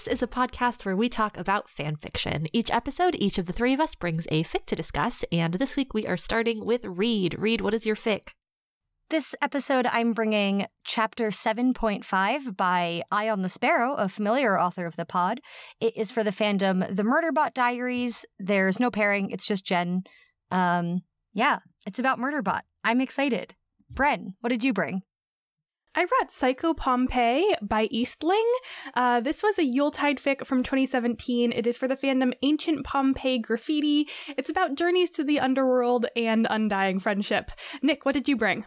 This is a podcast where we talk about fan fiction. Each episode, each of the three of us brings a fic to discuss, and this week we are starting with Reed. Reed, what is your fic? This episode, I'm bringing chapter 7.5 by Eye on the Sparrow, a familiar author of the pod. It is for the fandom The Murderbot Diaries. There's no pairing, it's just Gen. Um, yeah, it's about Murderbot. I'm excited. Bren, what did you bring? I brought Psycho Pompeii by Eastling. Uh, this was a Yuletide fic from 2017. It is for the fandom Ancient Pompeii Graffiti. It's about journeys to the underworld and undying friendship. Nick, what did you bring?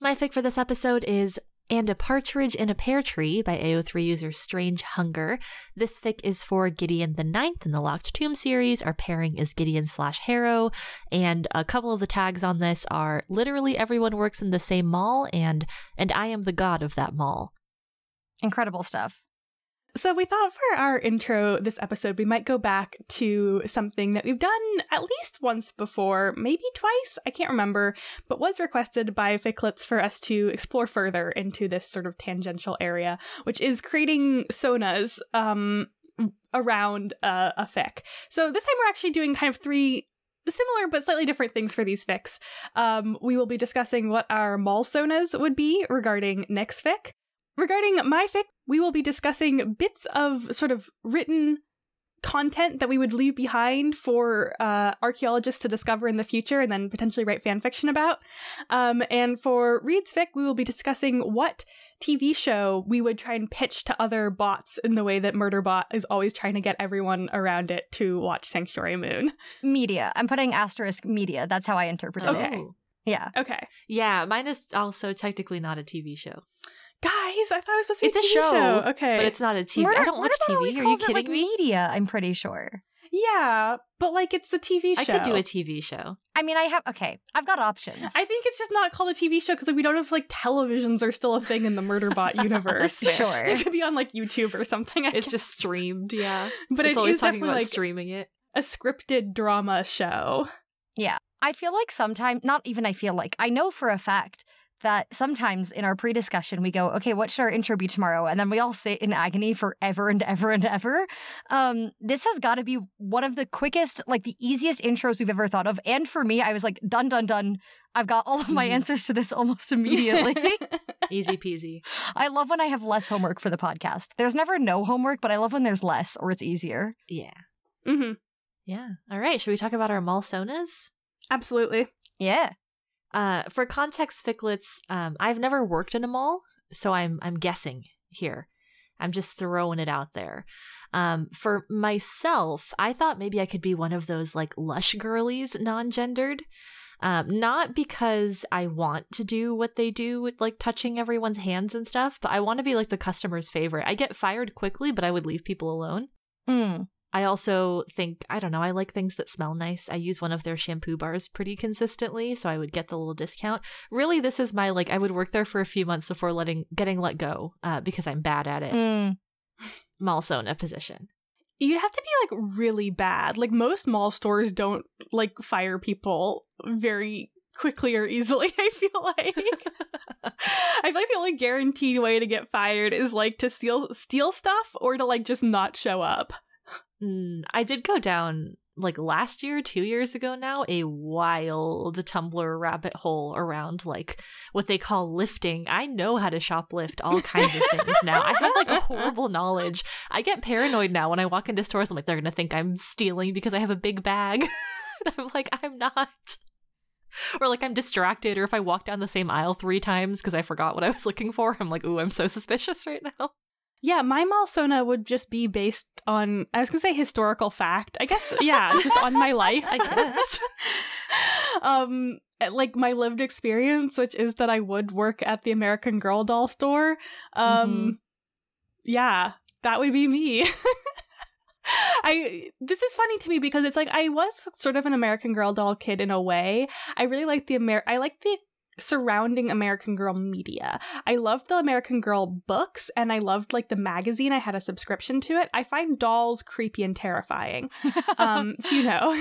My fic for this episode is And a Partridge in a Pear Tree by AO3 user Strange Hunger. This fic is for Gideon the Ninth in the Locked Tomb series. Our pairing is Gideon slash Harrow, and a couple of the tags on this are literally everyone works in the same mall, and and I am the god of that mall. Incredible stuff. So, we thought for our intro this episode, we might go back to something that we've done at least once before, maybe twice, I can't remember, but was requested by Ficlets for us to explore further into this sort of tangential area, which is creating sonas um, around uh, a fic. So, this time we're actually doing kind of three similar but slightly different things for these fics. Um, we will be discussing what our mall sonas would be regarding next fic. Regarding my fic, we will be discussing bits of sort of written content that we would leave behind for uh, archaeologists to discover in the future and then potentially write fan fiction about. Um, and for Reed's fic, we will be discussing what TV show we would try and pitch to other bots in the way that Murderbot is always trying to get everyone around it to watch Sanctuary Moon. Media. I'm putting asterisk media. That's how I interpreted Okay. it. Yeah. Okay. Yeah, mine is also technically not a TV show, Guys, I thought it was supposed to be It's a TV show, Okay. but it's not a TV. Murder- I don't watch Murderbot TV. always Are you calls it, kidding like, me? media, I'm pretty sure. Yeah, but like it's a TV show. I could do a TV show. I mean, I have, okay, I've got options. I think it's just not called a TV show because like, we don't know if like televisions are still a thing in the Murderbot universe. Sure. It could be on like YouTube or something. I It's guess. just streamed, yeah. but it's it always talking definitely about like streaming it. a scripted drama show. Yeah, I feel like sometimes, not even I feel like, I know for a fact that sometimes in our pre discussion, we go, okay, what should our intro be tomorrow? And then we all sit in agony forever and ever and ever. Um, this has got to be one of the quickest, like the easiest intros we've ever thought of. And for me, I was like, done, done, done. I've got all of my Mhm. answers to this almost immediately. Easy peasy. I love when I have less homework for the podcast. There's never no homework, but I love when there's less or it's easier. Yeah. hmm Yeah. All right. Should we talk about our Malsonas? Absolutely. Yeah. Uh, for context, Ficlets, um, I've never worked in a mall, so I'm I'm guessing here. I'm just throwing it out there. Um, for myself, I thought maybe I could be one of those like lush girlies, non-gendered. Um, not because I want to do what they do with like touching everyone's hands and stuff, but I want to be like the customer's favorite. I get fired quickly, but I would leave people alone. Mm. I also think, I don't know, I like things that smell nice. I use one of their shampoo bars pretty consistently, so I would get the little discount. Really, this is my like I would work there for a few months before letting getting let go, uh, because I'm bad at it. Mm. Malsona position. You'd have to be like really bad. Like most mall stores don't like fire people very quickly or easily, I feel like. I feel like the only guaranteed way to get fired is like to steal steal stuff or to like just not show up. Mm, I did go down like last year, two years ago now, a wild Tumblr rabbit hole around like what they call lifting. I know how to shoplift all kinds of things now. I have like a horrible knowledge. I get paranoid now when I walk into stores. I'm like, they're gonna think I'm stealing because I have a big bag. and I'm like, I'm not. Or like I'm distracted, or if I walk down the same aisle three times because I forgot what I was looking for, I'm like, ooh, I'm so suspicious right now. Yeah, my Malsona would just be based on I was gonna say historical fact. I guess yeah, just on my life. I guess. um like my lived experience, which is that I would work at the American Girl doll store. Um Mhm. yeah, that would be me. I this is funny to me because it's like I was sort of an American Girl doll kid in a way. I really like the Amer I like the surrounding American Girl media. I loved the American Girl books and I loved like the magazine. I had a subscription to it. I find dolls creepy and terrifying. Um so you know,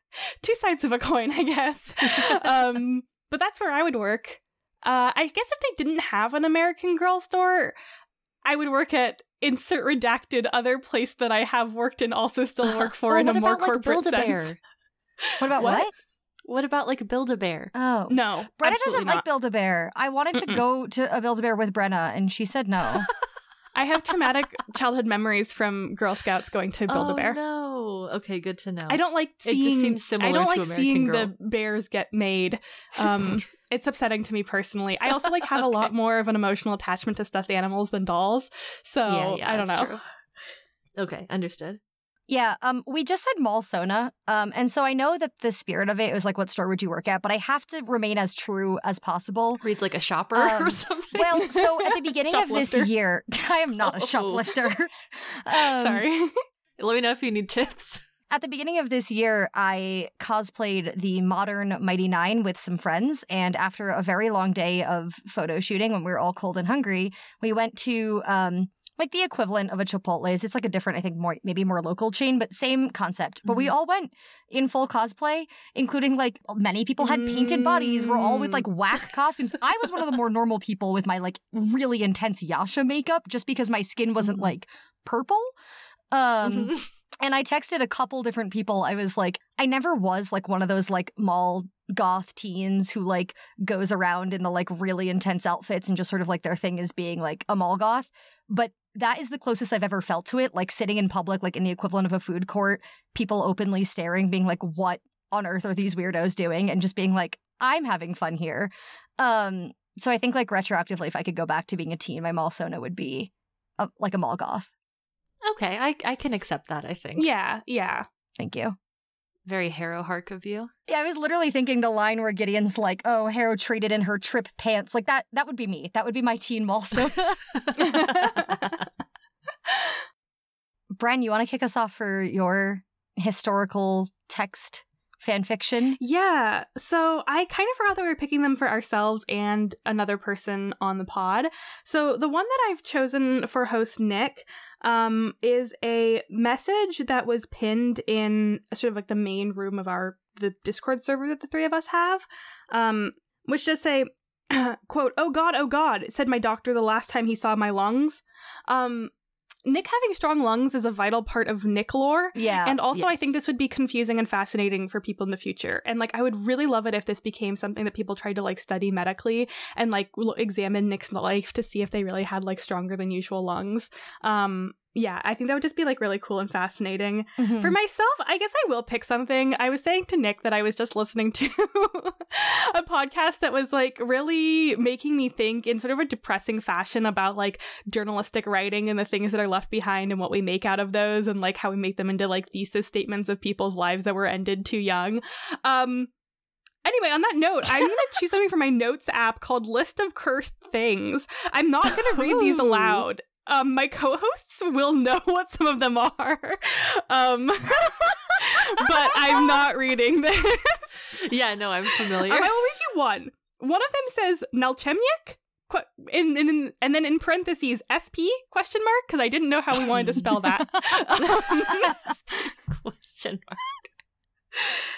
two sides of a coin, I guess. um but that's where I would work. Uh I guess if they didn't have an American Girl store, I would work at insert redacted other place that I have worked and also still work for Oh, in a more about, like, corporate Build-A-Bear? sense. What about What? what? What about like Build a Bear? Oh. No, Brenna doesn't not. like Build a Bear. I wanted to Mm-mm. go to a Build a Bear with Brenna, and she said no. I have traumatic childhood memories from Girl Scouts going to Build a Bear. Oh, no. Okay, good to know. I don't like seeing. It just seeing. seems similar I don't to like American seeing Girl. the bears get made. Um, it's upsetting to me personally. I also like have a lot more of an emotional attachment to stuffed animals than dolls. So yeah, yeah, I don't that's know. true. Okay, understood. Yeah, um, we just said Mall Sona, um, and so I know that the spirit of it was like, what store would you work at? But I have to remain as true as possible. Reads like a shopper Um, or something. Well, so at the beginning of this year, I am not a Oh. shoplifter. Um, Sorry. let me know if you need tips. At the beginning of this year, I cosplayed the modern Mighty Nein with some friends. And after a very long day of photo shooting, when we were all cold and hungry, we went to um, like the equivalent of a Chipotle's. It's like a different, I think, more maybe more local chain, but same concept. But we Mhm. all went in full cosplay, including like many people had painted bodies. We're all with like whack costumes. I was one of the more normal people with my like really intense Yasha makeup, just because my skin wasn't Mhm. like purple. Um, Mhm. and I texted a couple different people. I was like, I never was like one of those like mall goth teens who like goes around in the like really intense outfits and just sort of like their thing is being like a mall goth. But that is the closest I've ever felt to it. Like sitting in public, like in the equivalent of a food court, people openly staring, being like, what on earth are these weirdos doing? And just being like, I'm having fun here. Um, so I think like retroactively, if I could go back to being a teen, my mall sona would be a, like a mall goth. okay, I I can accept that. I think. Yeah, yeah. Thank you. Very Harrowhark of you. Yeah, I was literally thinking the line where Gideon's like, "Oh, Harrow traded in her trip pants." Like that. That would be me. That would be my teen mall sona. Bren, you want to kick us off for your historical text fan fiction? Yeah. So I kind of forgot that we were picking them for ourselves and another person on the pod. So the one that I've chosen for host Nick um, is a message that was pinned in sort of like the main room of our the Discord server that the three of us have, um, which does say, "quote Oh God, oh God," said my doctor the last time he saw my lungs. Um, Nick having strong lungs is a vital part of Nick lore. Yeah. And also, I think this would be confusing and fascinating for people in the future. And like, I would really love it if this became something that people tried to like study medically and like examine Nick's life to see if they really had like stronger than usual lungs. Um, yeah, I think that would just be like really cool and fascinating. Mhm. For myself, I guess I will pick something. I was saying to Nick that I was just listening to a podcast that was like really making me think in sort of a depressing fashion about like journalistic writing and the things that are left behind and what we make out of those and like how we make them into like thesis statements of people's lives that were ended too young. Um Anyway, on that note, I'm going to choose something from my notes app called List of Cursed Things. I'm not going to read these aloud. Um, my co-hosts will know what some of them are. Um, but I'm not reading this. yeah, no, I'm familiar. I will read you one. One of them says Nalchemyk, qu- in, in, in, and then in parentheses SP question mark because I didn't know how we wanted to spell that. Um, Question mark.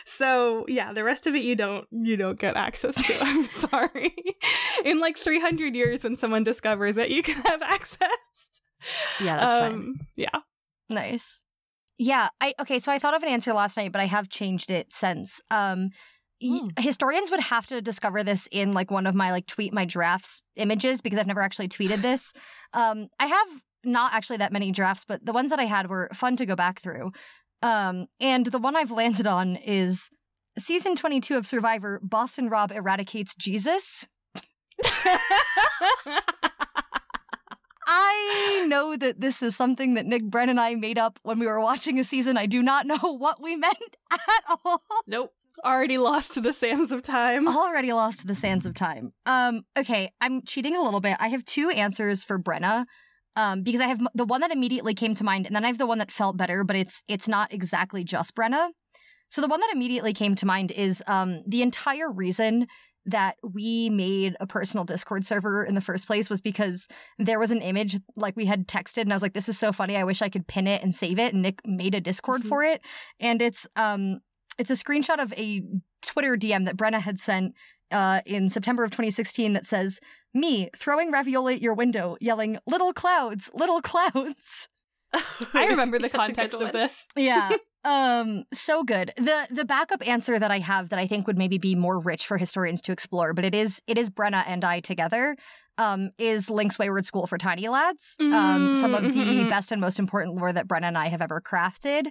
so yeah, the rest of it you don't you don't get access to. I'm sorry. In like 300 years, when someone discovers it, you can have access. Yeah, that's fine. Um, Yeah. Nice. Yeah, I okay, so I thought of an answer last night, but I have changed it since. Um y- Hmm. historians would have to discover this in like one of my like tweet my drafts images because I've never actually tweeted this. Um I have not actually that many drafts, but the ones that I had were fun to go back through. Um and the one I've landed on is season 22 of Survivor Boston Rob eradicates Jesus. I know that this is something that Nick Brenn and I made up when we were watching a season. I do not know what we meant at all. Nope. Already lost to the sands of time. Already lost to the sands of time. Um, okay, I'm cheating a little bit. I have two answers for Brenna. um, because I have m- the one that immediately came to mind, and then I have the one that felt better, but it's it's not exactly just Brenna. So the one that immediately came to mind is um, the entire reason that we made a personal Discord server in the first place was because there was an image like we had texted, and I was like, "This is so funny. I wish I could pin it and save it." And Nick made a Discord Mhm. for it, and it's um it's a screenshot of a Twitter DM that Brenna had sent uh, in September of 2016 that says, "Me throwing ravioli at your window, yelling little clouds, little clouds." I remember the That's a good context of this. yeah um so good. The the backup answer that i have that i think would maybe be more rich for historians to explore but it is it is brenna and i together um is link's wayward school for tiny lads um some of the Mm, best and most important lore that brenna and i have ever crafted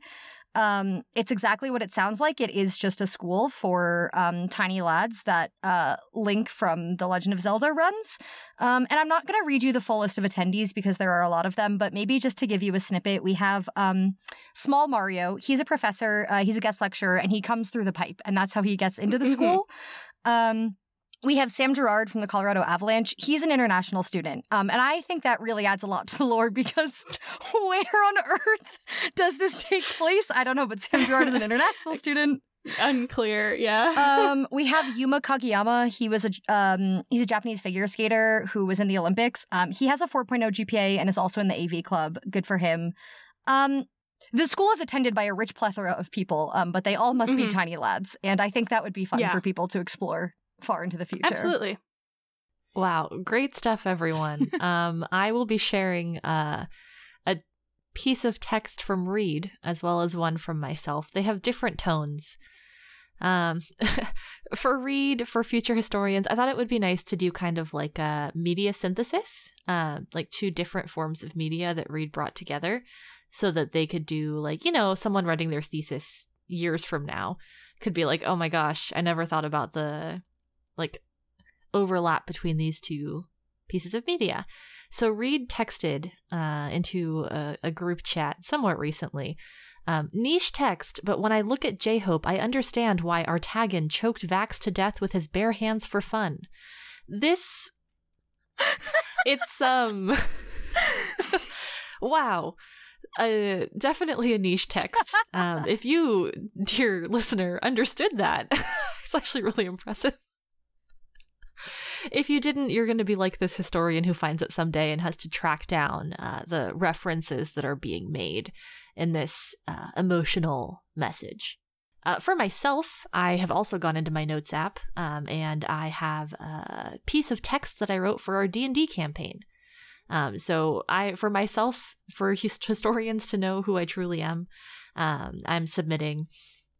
um it's exactly what it sounds like it is just a school for um tiny lads that uh link from the legend of zelda runs um, and I'm not going to read you the full list of attendees because there are a lot of them, but maybe just to give you a snippet, we have um, Small Mario. He's a professor, uh, he's a guest lecturer, and he comes through the pipe, and that's how he gets into the Mhm. school. We have Sam Girard from the Colorado Avalanche. He's an international student. Um, and I think that really adds a lot to the lore because where on earth does this take place? I don't know, but Sam Girard is an international student Unclear, yeah. um, we have Yuma Kageyama. He was a um, he's a Japanese figure skater who was in the Olympics. Um, he has a 4.0 GPA and is also in the AV club. Good for him. Um, the school is attended by a rich plethora of people, um, but they all must be Mhm. tiny lads, and I think that would be fun Yeah. for people to explore far into the future. Absolutely. Wow, great stuff, everyone. um, I will be sharing uh, a piece of text from Reed as well as one from myself. They have different tones. Um, for Reed, for future historians, I thought it would be nice to do kind of like a media synthesis, uh, like two different forms of media that Reed brought together so that they could do, like, you know, someone writing their thesis years from now could be like, oh my gosh, I never thought about the like overlap between these two pieces of media. So Reed texted uh, into a, a group chat somewhat recently. Um, niche text, but when I look at J Hope, I understand why Artagan choked Vax to death with his bare hands for fun. This, it's um, wow, uh, definitely a niche text. Um, if you, dear listener, understood that, it's actually really impressive if you didn't, you're going to be like this historian who finds it someday and has to track down uh, the references that are being made in this uh, emotional message. Uh, for myself, I have also gone into my notes app, um, and I have a piece of text that I wrote for our D and D campaign. Um, so I, for myself, for his- historians to know who I truly am, um, I'm submitting.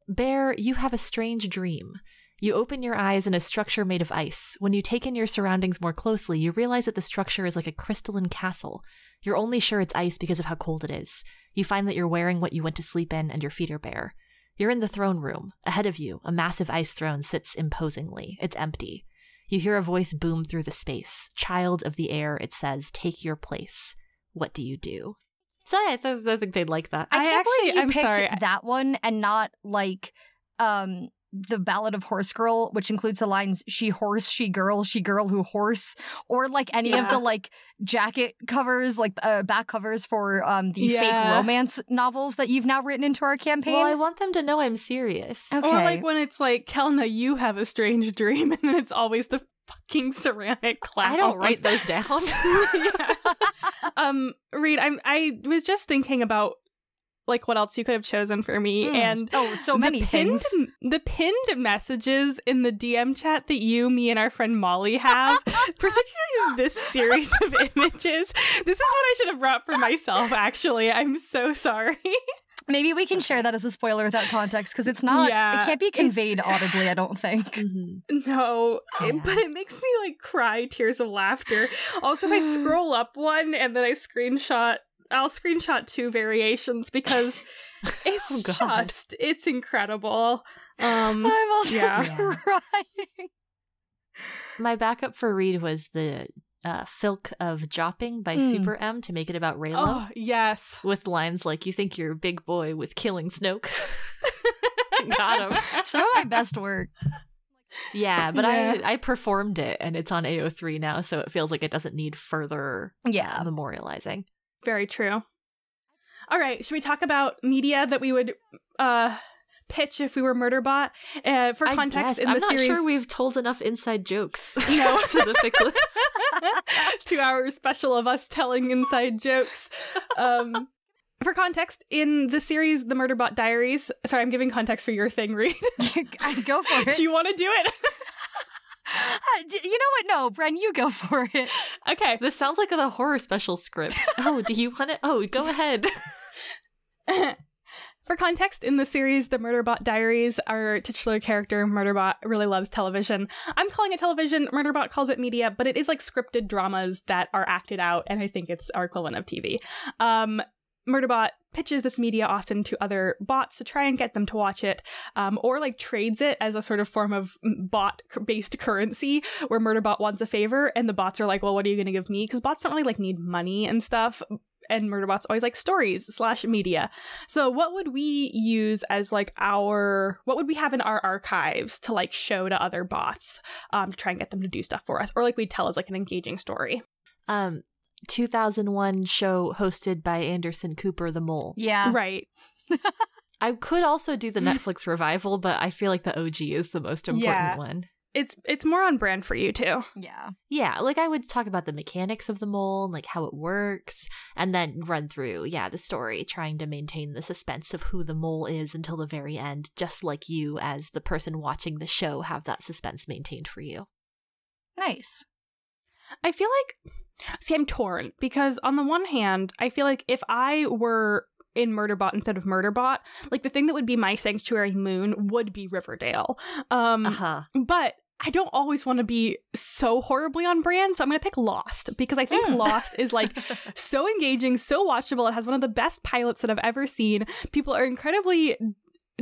Bear, you have a strange dream. You open your eyes in a structure made of ice. When you take in your surroundings more closely, you realize that the structure is like a crystalline castle. You're only sure it's ice because of how cold it is. You find that you're wearing what you went to sleep in and your feet are bare. You're in the throne room. Ahead of you, a massive ice throne sits imposingly. It's empty. You hear a voice boom through the space. Child of the air, it says, take your place. What do you do? So I, th- I think they'd like that. I I can't actually- believe you I'm picked sorry. that one and not like um the Ballad of Horse Girl, which includes the lines "she horse, she girl, she girl who horse," or like any of the like jacket covers, like uh, back covers for um the fake romance novels that you've now written into our campaign. well, I want them to know I'm serious. Okay. Or like when it's like, Kelna, you have a strange dream, and it's always the fucking ceramic cloud. I don't write those down. Yeah. um, Reed, I'm I was just thinking about like what else you could have chosen for me, Mm. and oh, so the many pinned, things. The pinned messages in the DM chat that you, me, and our friend Molly have, particularly this series of images. This is what I should have brought for myself. Actually, I'm so sorry. Maybe we can share that as a spoiler without context because it's not. Yeah, it can't be conveyed audibly. I don't think. Mhm. No, it- Yeah. but it makes me like cry tears of laughter. Also, if I scroll up one and then I screenshot, I'll screenshot two variations because it's Oh, just it's incredible. Um, I'm also yeah. crying. My backup for Reed was the uh, Filk of Jopping by Mm. Super M to make it about Reylo. oh yes, With lines like, You think you're a big boy with killing Snoke. Got him. Some of my best work. Yeah, but Yeah. I I performed it and it's on AO3 now, so it feels like it doesn't need further Yeah. memorializing. Very true. All right, should we talk about media that we would uh pitch if we were Murderbot? Uh, for context, in I'm the not series, sure we've told enough inside jokes No. to the Ficlets. two hour special of us telling inside jokes. Um, for context, in the series The Murderbot Diaries, sorry, I'm giving context for your thing, Reed. Go for it. Do you want to do it? Uh, d- you know what? No, Bren, you go for it. Okay. This sounds like the horror special script. Oh, do you want it? Oh, go ahead. For context, in the series The Murderbot Diaries, our titular character, Murderbot, really loves television. I'm calling it television, Murderbot calls it media, but it is like scripted dramas that are acted out, and I think it's our equivalent of TV. Um, Murderbot pitches this media often to other bots to try and get them to watch it, um, or like trades it as a sort of form of bot based currency where Murderbot wants a favor and the bots are like, well, what are you going to give me? Because bots don't really like need money and stuff. And Murderbot's always like stories slash media. So what would we use as like our what would we have in our archives to like show to other bots um to try and get them to do stuff for us or like we tell as like an engaging story. Um, 2001 show hosted by Anderson Cooper the Mole. Yeah. Right. I could also do the Netflix revival, but I feel like the OG is the most important Yeah. one. It's it's more on brand for you too. Yeah. Yeah, like I would talk about the mechanics of the mole and like how it works, and then run through, yeah, the story, trying to maintain the suspense of who the mole is until the very end, just like you, as the person watching the show, have that suspense maintained for you. Nice. I feel like see I'm torn because on the one hand, I feel like if I were in Murderbot instead of Murderbot, like the thing that would be my sanctuary moon would be Riverdale. Um Uh huh. but I don't always want to be so horribly on brand, so I'm going to pick Lost because I think Mm. Lost is like so engaging, so watchable. It has one of the best pilots that I've ever seen. People are incredibly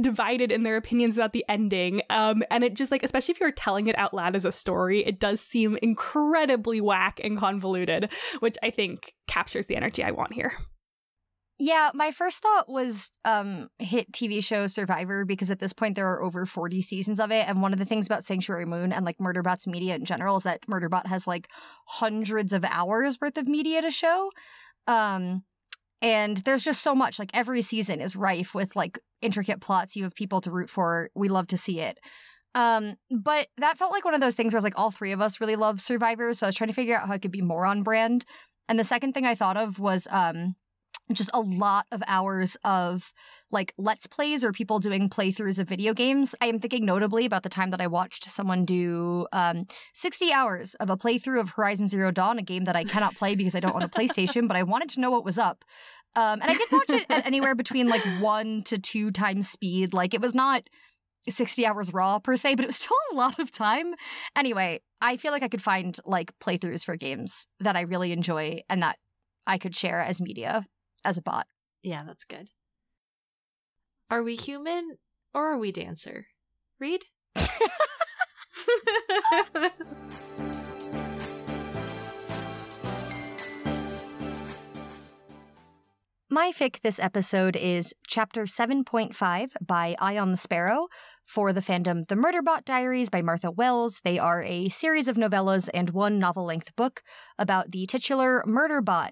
divided in their opinions about the ending. Um, and it just like, especially if you're telling it out loud as a story, it does seem incredibly whack and convoluted, which I think captures the energy I want here. Yeah, my first thought was um hit TV show Survivor because at this point there are over 40 seasons of it and one of the things about Sanctuary Moon and like Murderbot's media in general is that Murderbot has like hundreds of hours worth of media to show. Um and there's just so much like every season is rife with like intricate plots you have people to root for. We love to see it. Um but that felt like one of those things where it's like all three of us really love Survivor so I was trying to figure out how I could be more on brand. And the second thing I thought of was um just a lot of hours of like let's plays or people doing playthroughs of video games. I am thinking notably about the time that I watched someone do um, 60 hours of a playthrough of Horizon Zero Dawn, a game that I cannot play because I don't own a PlayStation, but I wanted to know what was up. Um, and I did watch it at anywhere between like one to two times speed. Like it was not 60 hours raw per se, but it was still a lot of time. Anyway, I feel like I could find like playthroughs for games that I really enjoy and that I could share as media as a bot. Yeah, that's good. Are we human or are we dancer? Read? My fic this episode is Chapter 7.5 by Eye on the Sparrow for the fandom The Murderbot Diaries by Martha Wells. They are a series of novellas and one novel length book about the titular Murderbot.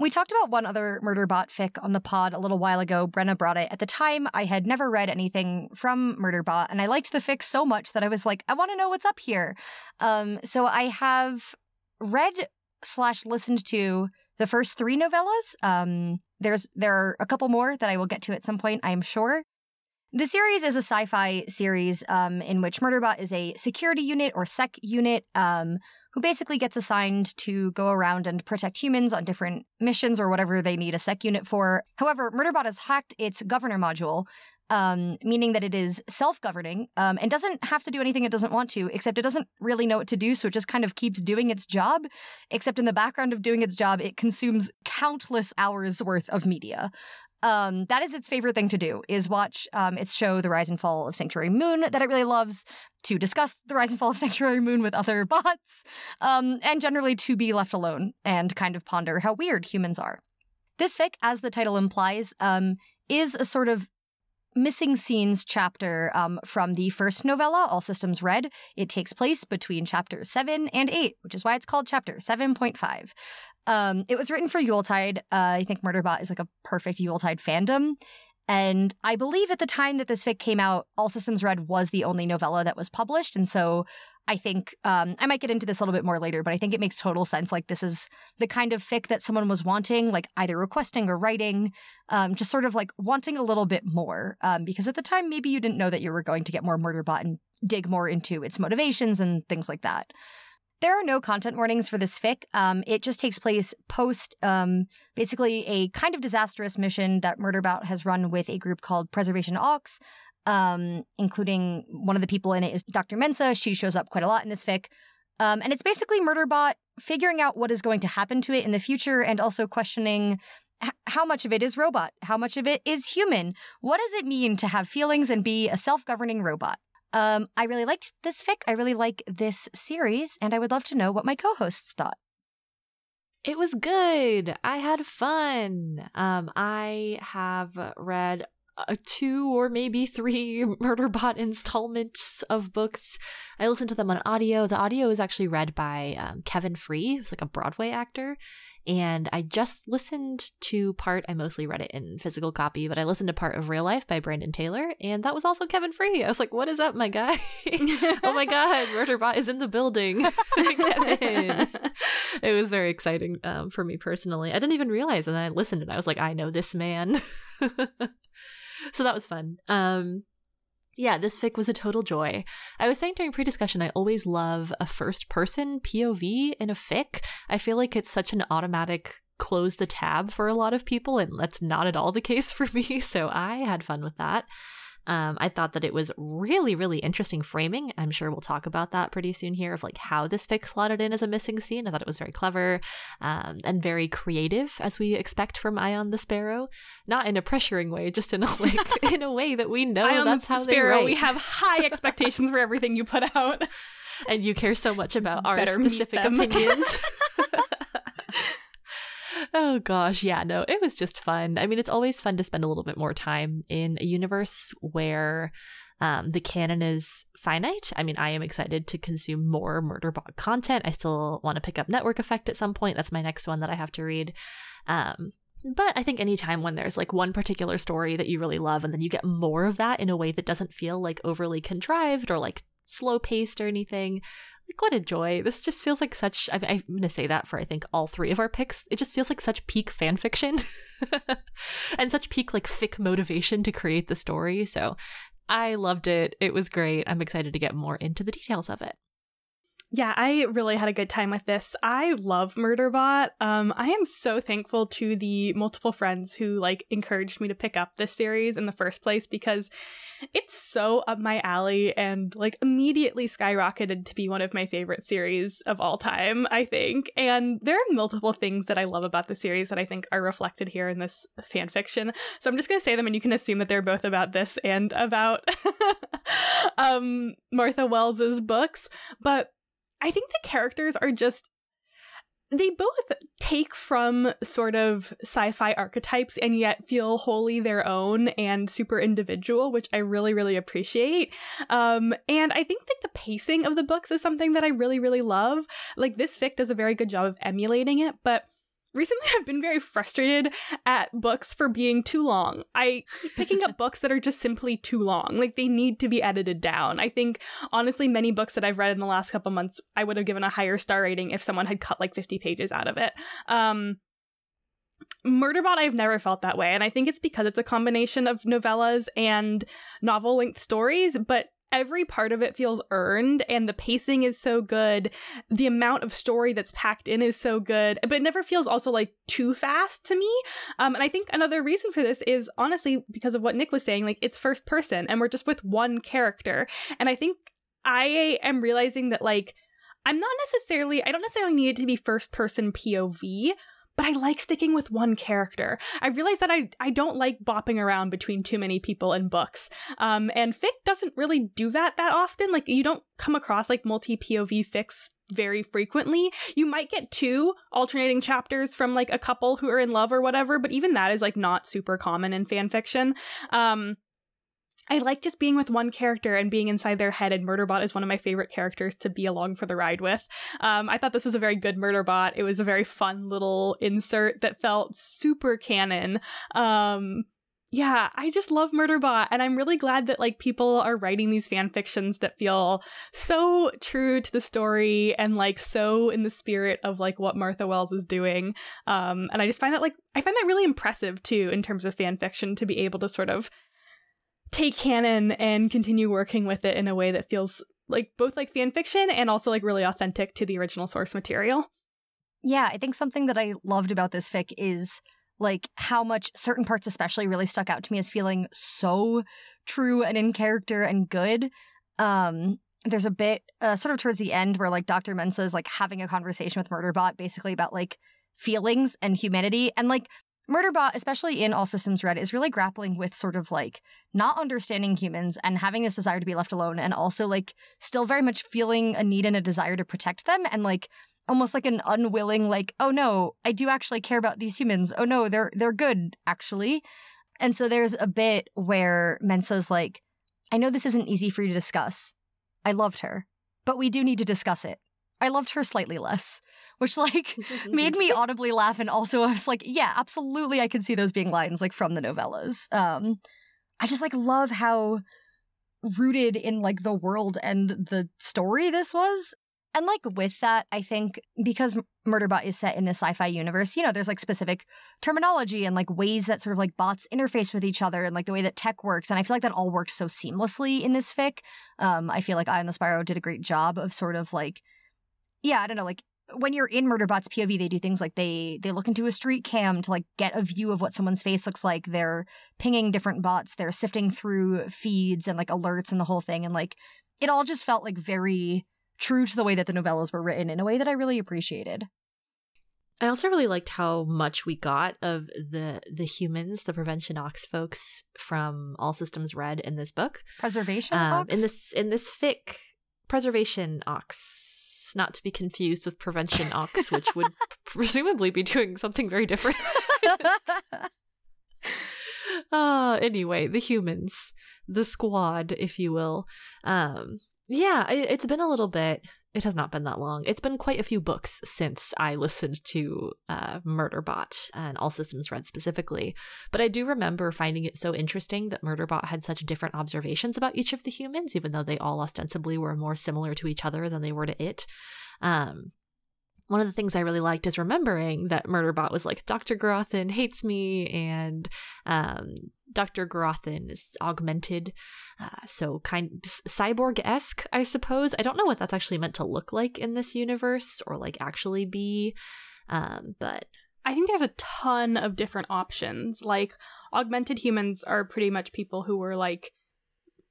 We talked about one other Murderbot fic on the pod a little while ago. Brenna brought it. At the time, I had never read anything from Murderbot, and I liked the fic so much that I was like, I want to know what's up here. Um, so I have read slash listened to the first three novellas. Um, there's there are a couple more that I will get to at some point, I am sure. The series is a sci-fi series um, in which Murderbot is a security unit or sec unit um, who basically gets assigned to go around and protect humans on different missions or whatever they need a sec unit for. However, Murderbot has hacked its governor module, um, meaning that it is self-governing um, and doesn't have to do anything it doesn't want to, except it doesn't really know what to do, so it just kind of keeps doing its job. Except in the background of doing its job, it consumes countless hours worth of media. Um, that is its favorite thing to do is watch um, its show The Rise and Fall of Sanctuary Moon that it really loves, to discuss The Rise and Fall of Sanctuary Moon with other bots, um, and generally to be left alone and kind of ponder how weird humans are. This fic, as the title implies, um, is a sort of missing scenes chapter um, from the first novella, All Systems Red. It takes place between chapters 7 and 8, which is why it's called chapter 7.5. Um, it was written for Yuletide. Uh, I think Murderbot is like a perfect Yuletide fandom. And I believe at the time that this fic came out, All Systems Red was the only novella that was published. And so I think um, I might get into this a little bit more later, but I think it makes total sense. Like this is the kind of fic that someone was wanting, like either requesting or writing, um, just sort of like wanting a little bit more. Um, because at the time, maybe you didn't know that you were going to get more Murderbot and dig more into its motivations and things like that. There are no content warnings for this fic. Um, it just takes place post, um, basically a kind of disastrous mission that Murderbot has run with a group called Preservation Aux, um, including one of the people in it is Dr. Mensah. She shows up quite a lot in this fic. Um, and it's basically Murderbot figuring out what is going to happen to it in the future and also questioning h- how much of it is robot, how much of it is human. What does it mean to have feelings and be a self governing robot? Um, I really liked this fic. I really like this series, and I would love to know what my co hosts thought. It was good. I had fun. Um, I have read uh, two or maybe three Murderbot installments of books. I listened to them on audio. The audio is actually read by um, Kevin Free, who's like a Broadway actor. And I just listened to part, I mostly read it in physical copy, but I listened to part of Real Life by Brandon Taylor, and that was also Kevin Free. I was like, what is up, my guy? oh my God, Murderbot is in the building. Kevin. it was very exciting um, for me personally. I didn't even realize, and I listened and I was like, I know this man. so that was fun. Um, yeah, this fic was a total joy. I was saying during pre discussion, I always love a first person POV in a fic. I feel like it's such an automatic close the tab for a lot of people, and that's not at all the case for me. So I had fun with that. Um, I thought that it was really, really interesting framing. I'm sure we'll talk about that pretty soon here of like how this fic slotted in as a missing scene. I thought it was very clever um, and very creative, as we expect from Eye on the Sparrow. Not in a pressuring way, just in a like in a way that we know Ion that's the how Sparrow, they write. we have high expectations for everything you put out. and you care so much about our Better specific opinions. oh gosh, yeah, no, it was just fun. I mean, it's always fun to spend a little bit more time in a universe where um, the canon is finite. I mean, I am excited to consume more Murderbot content. I still want to pick up Network Effect at some point. That's my next one that I have to read. Um, but I think anytime when there's like one particular story that you really love and then you get more of that in a way that doesn't feel like overly contrived or like slow paced or anything, like what a joy. This just feels like such, I, I'm going to say that for I think all three of our picks. It just feels like such peak fan fiction and such peak like fic motivation to create the story. So I loved it. It was great. I'm excited to get more into the details of it. Yeah, I really had a good time with this. I love Murderbot. Um, I am so thankful to the multiple friends who like encouraged me to pick up this series in the first place because it's so up my alley and like immediately skyrocketed to be one of my favorite series of all time, I think. And there are multiple things that I love about the series that I think are reflected here in this fan fiction. So I'm just gonna say them and you can assume that they're both about this and about um Martha Wells's books. But I think the characters are just they both take from sort of sci-fi archetypes and yet feel wholly their own and super individual, which I really, really appreciate. Um, and I think that the pacing of the books is something that I really, really love. Like this fic does a very good job of emulating it, but recently I've been very frustrated at books for being too long. I keep picking up books that are just simply too long. Like they need to be edited down. I think honestly many books that I've read in the last couple months I would have given a higher star rating if someone had cut like 50 pages out of it. Um Murderbot, I've never felt that way. And I think it's because it's a combination of novellas and novel length stories, but every part of it feels earned and the pacing is so good. The amount of story that's packed in is so good, but it never feels also like too fast to me. Um, and I think another reason for this is honestly because of what Nick was saying, like it's first person and we're just with one character. And I think I am realizing that like I'm not necessarily, I don't necessarily need it to be first person POV, but I like sticking with one character. I realize that I, I don't like bopping around between too many people in books. Um, and fic doesn't really do that that often. Like, you don't come across like multi POV fics very frequently. You might get two alternating chapters from like a couple who are in love or whatever, but even that is like not super common in fan fiction. Um, I like just being with one character and being inside their head, and Murderbot is one of my favorite characters to be along for the ride with. Um, I thought this was a very good Murderbot. It was a very fun little insert that felt super canon. Um, yeah, I just love Murderbot, and I'm really glad that like people are writing these fan fictions that feel so true to the story and like so in the spirit of like what Martha Wells is doing. Um, and I just find that like I find that really impressive too in terms of fan fiction to be able to sort of take canon and continue working with it in a way that feels like both like fan fiction and also like really authentic to the original source material. Yeah, I think something that I loved about this fic is like how much certain parts especially really stuck out to me as feeling so true and in character and good um there's a bit uh, sort of towards the end where like dr mensah is like having a conversation with murderbot basically about like feelings and humanity and like murderbot especially in all systems red is really grappling with sort of like not understanding humans and having this desire to be left alone and also like still very much feeling a need and a desire to protect them and like almost like an unwilling like oh no i do actually care about these humans. Oh no they're they're good actually. And so there's a bit where mensah's like i know this isn't easy for you to discuss. I loved her but we do need to discuss it i loved her slightly less which like made me audibly laugh and also i was like yeah absolutely i can see those being lines like from the novellas um i just like love how rooted in like the world and the story this was and like with that, I think because Murderbot is set in the sci-fi universe, you know, there's like specific terminology and like ways that sort of like bots interface with each other and like the way that tech works. And I feel like that all works so seamlessly in this fic. Um, I feel like Eye on the Sparrow did a great job of sort of like, yeah, I don't know, like when you're in Murderbot's POV, they do things like they they look into a street cam to like get a view of what someone's face looks like. They're pinging different bots. They're sifting through feeds and like alerts and the whole thing. And like it all just felt like very true to the way that the novellas were written in a way that I really appreciated. I also really liked how much we got of the the humans, the Prevention Ox folks from All Systems Red in this book. Preservation um, Ox? in this in this fic. Preservation Aux, not to be confused with Prevention Ox, which would presumably be doing something very different. uh, anyway, the humans, the squad, if you will. Um, yeah, it's been a little bit. It has not been that long. It's been quite a few books since I listened to uh, Murderbot and All Systems Red specifically. But I do remember finding it so interesting that Murderbot had such different observations about each of the humans, even though they all ostensibly were more similar to each other than they were to it. Um, one of the things I really liked is remembering that Murderbot was like, Dr. Gurathin hates me, and um, Dr. Gurathin is augmented, uh, so kind cyborg esque, I suppose. I don't know what that's actually meant to look like in this universe or like actually be, um, but I think there's a ton of different options. Like augmented humans are pretty much people who were like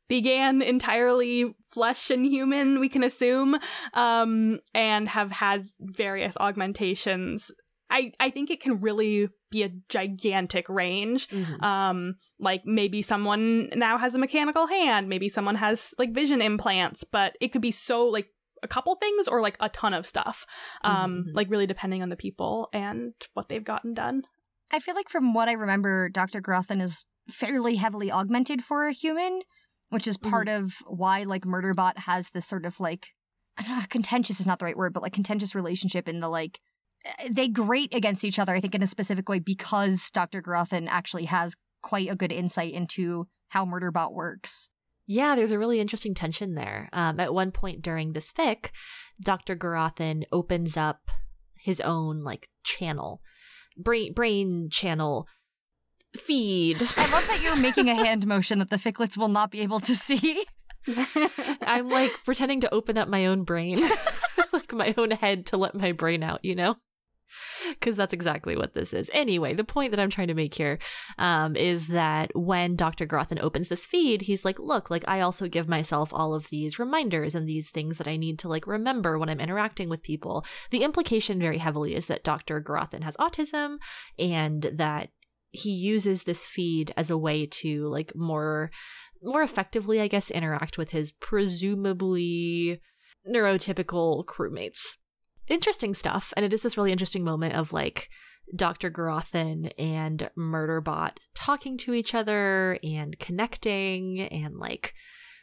began entirely flesh and human, we can assume, um, and have had various augmentations I, I think it can really be a gigantic range. Mm-hmm. Um, like maybe someone now has a mechanical hand, maybe someone has like vision implants, but it could be so like a couple things or like a ton of stuff. Um, mm-hmm. like really depending on the people and what they've gotten done. I feel like from what I remember, Dr. Gurathin is fairly heavily augmented for a human, which is part mm-hmm. of why like Murderbot has this sort of like I don't know, contentious is not the right word, but like contentious relationship in the like they grate against each other, I think, in a specific way because Dr. Gurathin actually has quite a good insight into how Murderbot works. Yeah, there's a really interesting tension there. Um, at one point during this fic, Dr. Gurathin opens up his own like channel, brain brain channel feed. I love that you're making a hand motion that the ficlets will not be able to see. I'm like pretending to open up my own brain, like my own head to let my brain out, you know? because that's exactly what this is. Anyway, the point that I'm trying to make here um, is that when Dr. Gurathin opens this feed, he's like, look, like I also give myself all of these reminders and these things that I need to like remember when I'm interacting with people. The implication very heavily is that Dr. Gurathin has autism and that he uses this feed as a way to like more more effectively, I guess, interact with his presumably neurotypical crewmates interesting stuff. And it is this really interesting moment of like Dr. Gurathin and Murderbot talking to each other and connecting and like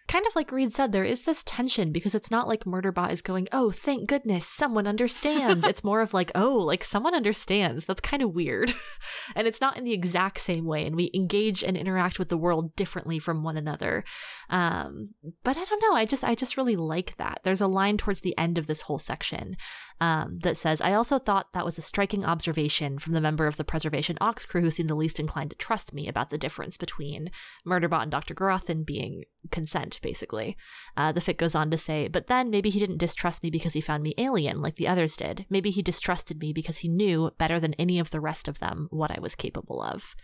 kind of like Reed said, there is this tension because it's not like Murderbot is going, oh, thank goodness, someone understands. it's more of like, oh, like someone understands. That's kind of weird. and it's not in the exact same way. And we engage and interact with the world differently from one another. Um, but I don't know. I just, I just really like that. There's a line towards the end of this whole section um, that says, I also thought that was a striking observation from the member of the Preservation Aux crew who seemed the least inclined to trust me about the difference between Murderbot and Dr. Gurathin being consent, basically. Uh, the fic goes on to say, but then maybe he didn't distrust me because he found me alien like the others did. Maybe he distrusted me because he knew better than any of the rest of them what I was capable of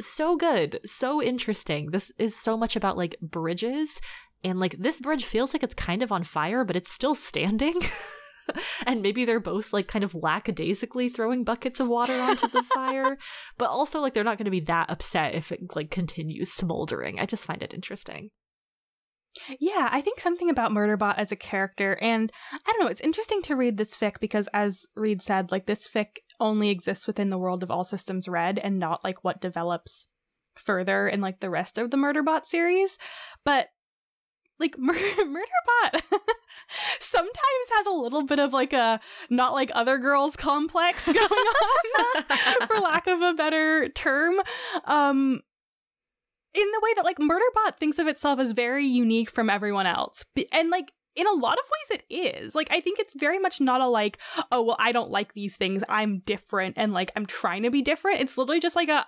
so good, so interesting. This is so much about like bridges, and like this bridge feels like it's kind of on fire, but it's still standing. and maybe they're both like kind of lackadaisically throwing buckets of water onto the fire, but also like they're not going to be that upset if it like continues smoldering. I just find it interesting. Yeah, I think something about Murderbot as a character, and I don't know, it's interesting to read this fic because, as Reed said, like this fic only exists within the world of All Systems Red and not like what develops further in like the rest of the Murderbot series. But like Mur- Murderbot sometimes has a little bit of like a not like other girls complex going on, for lack of a better term. Um, in the way that like Murderbot thinks of itself as very unique from everyone else, and like in a lot of ways it is. Like i think it's very much not a like oh well i don't like these things. I'm different and like i'm trying to be different. It's literally just like a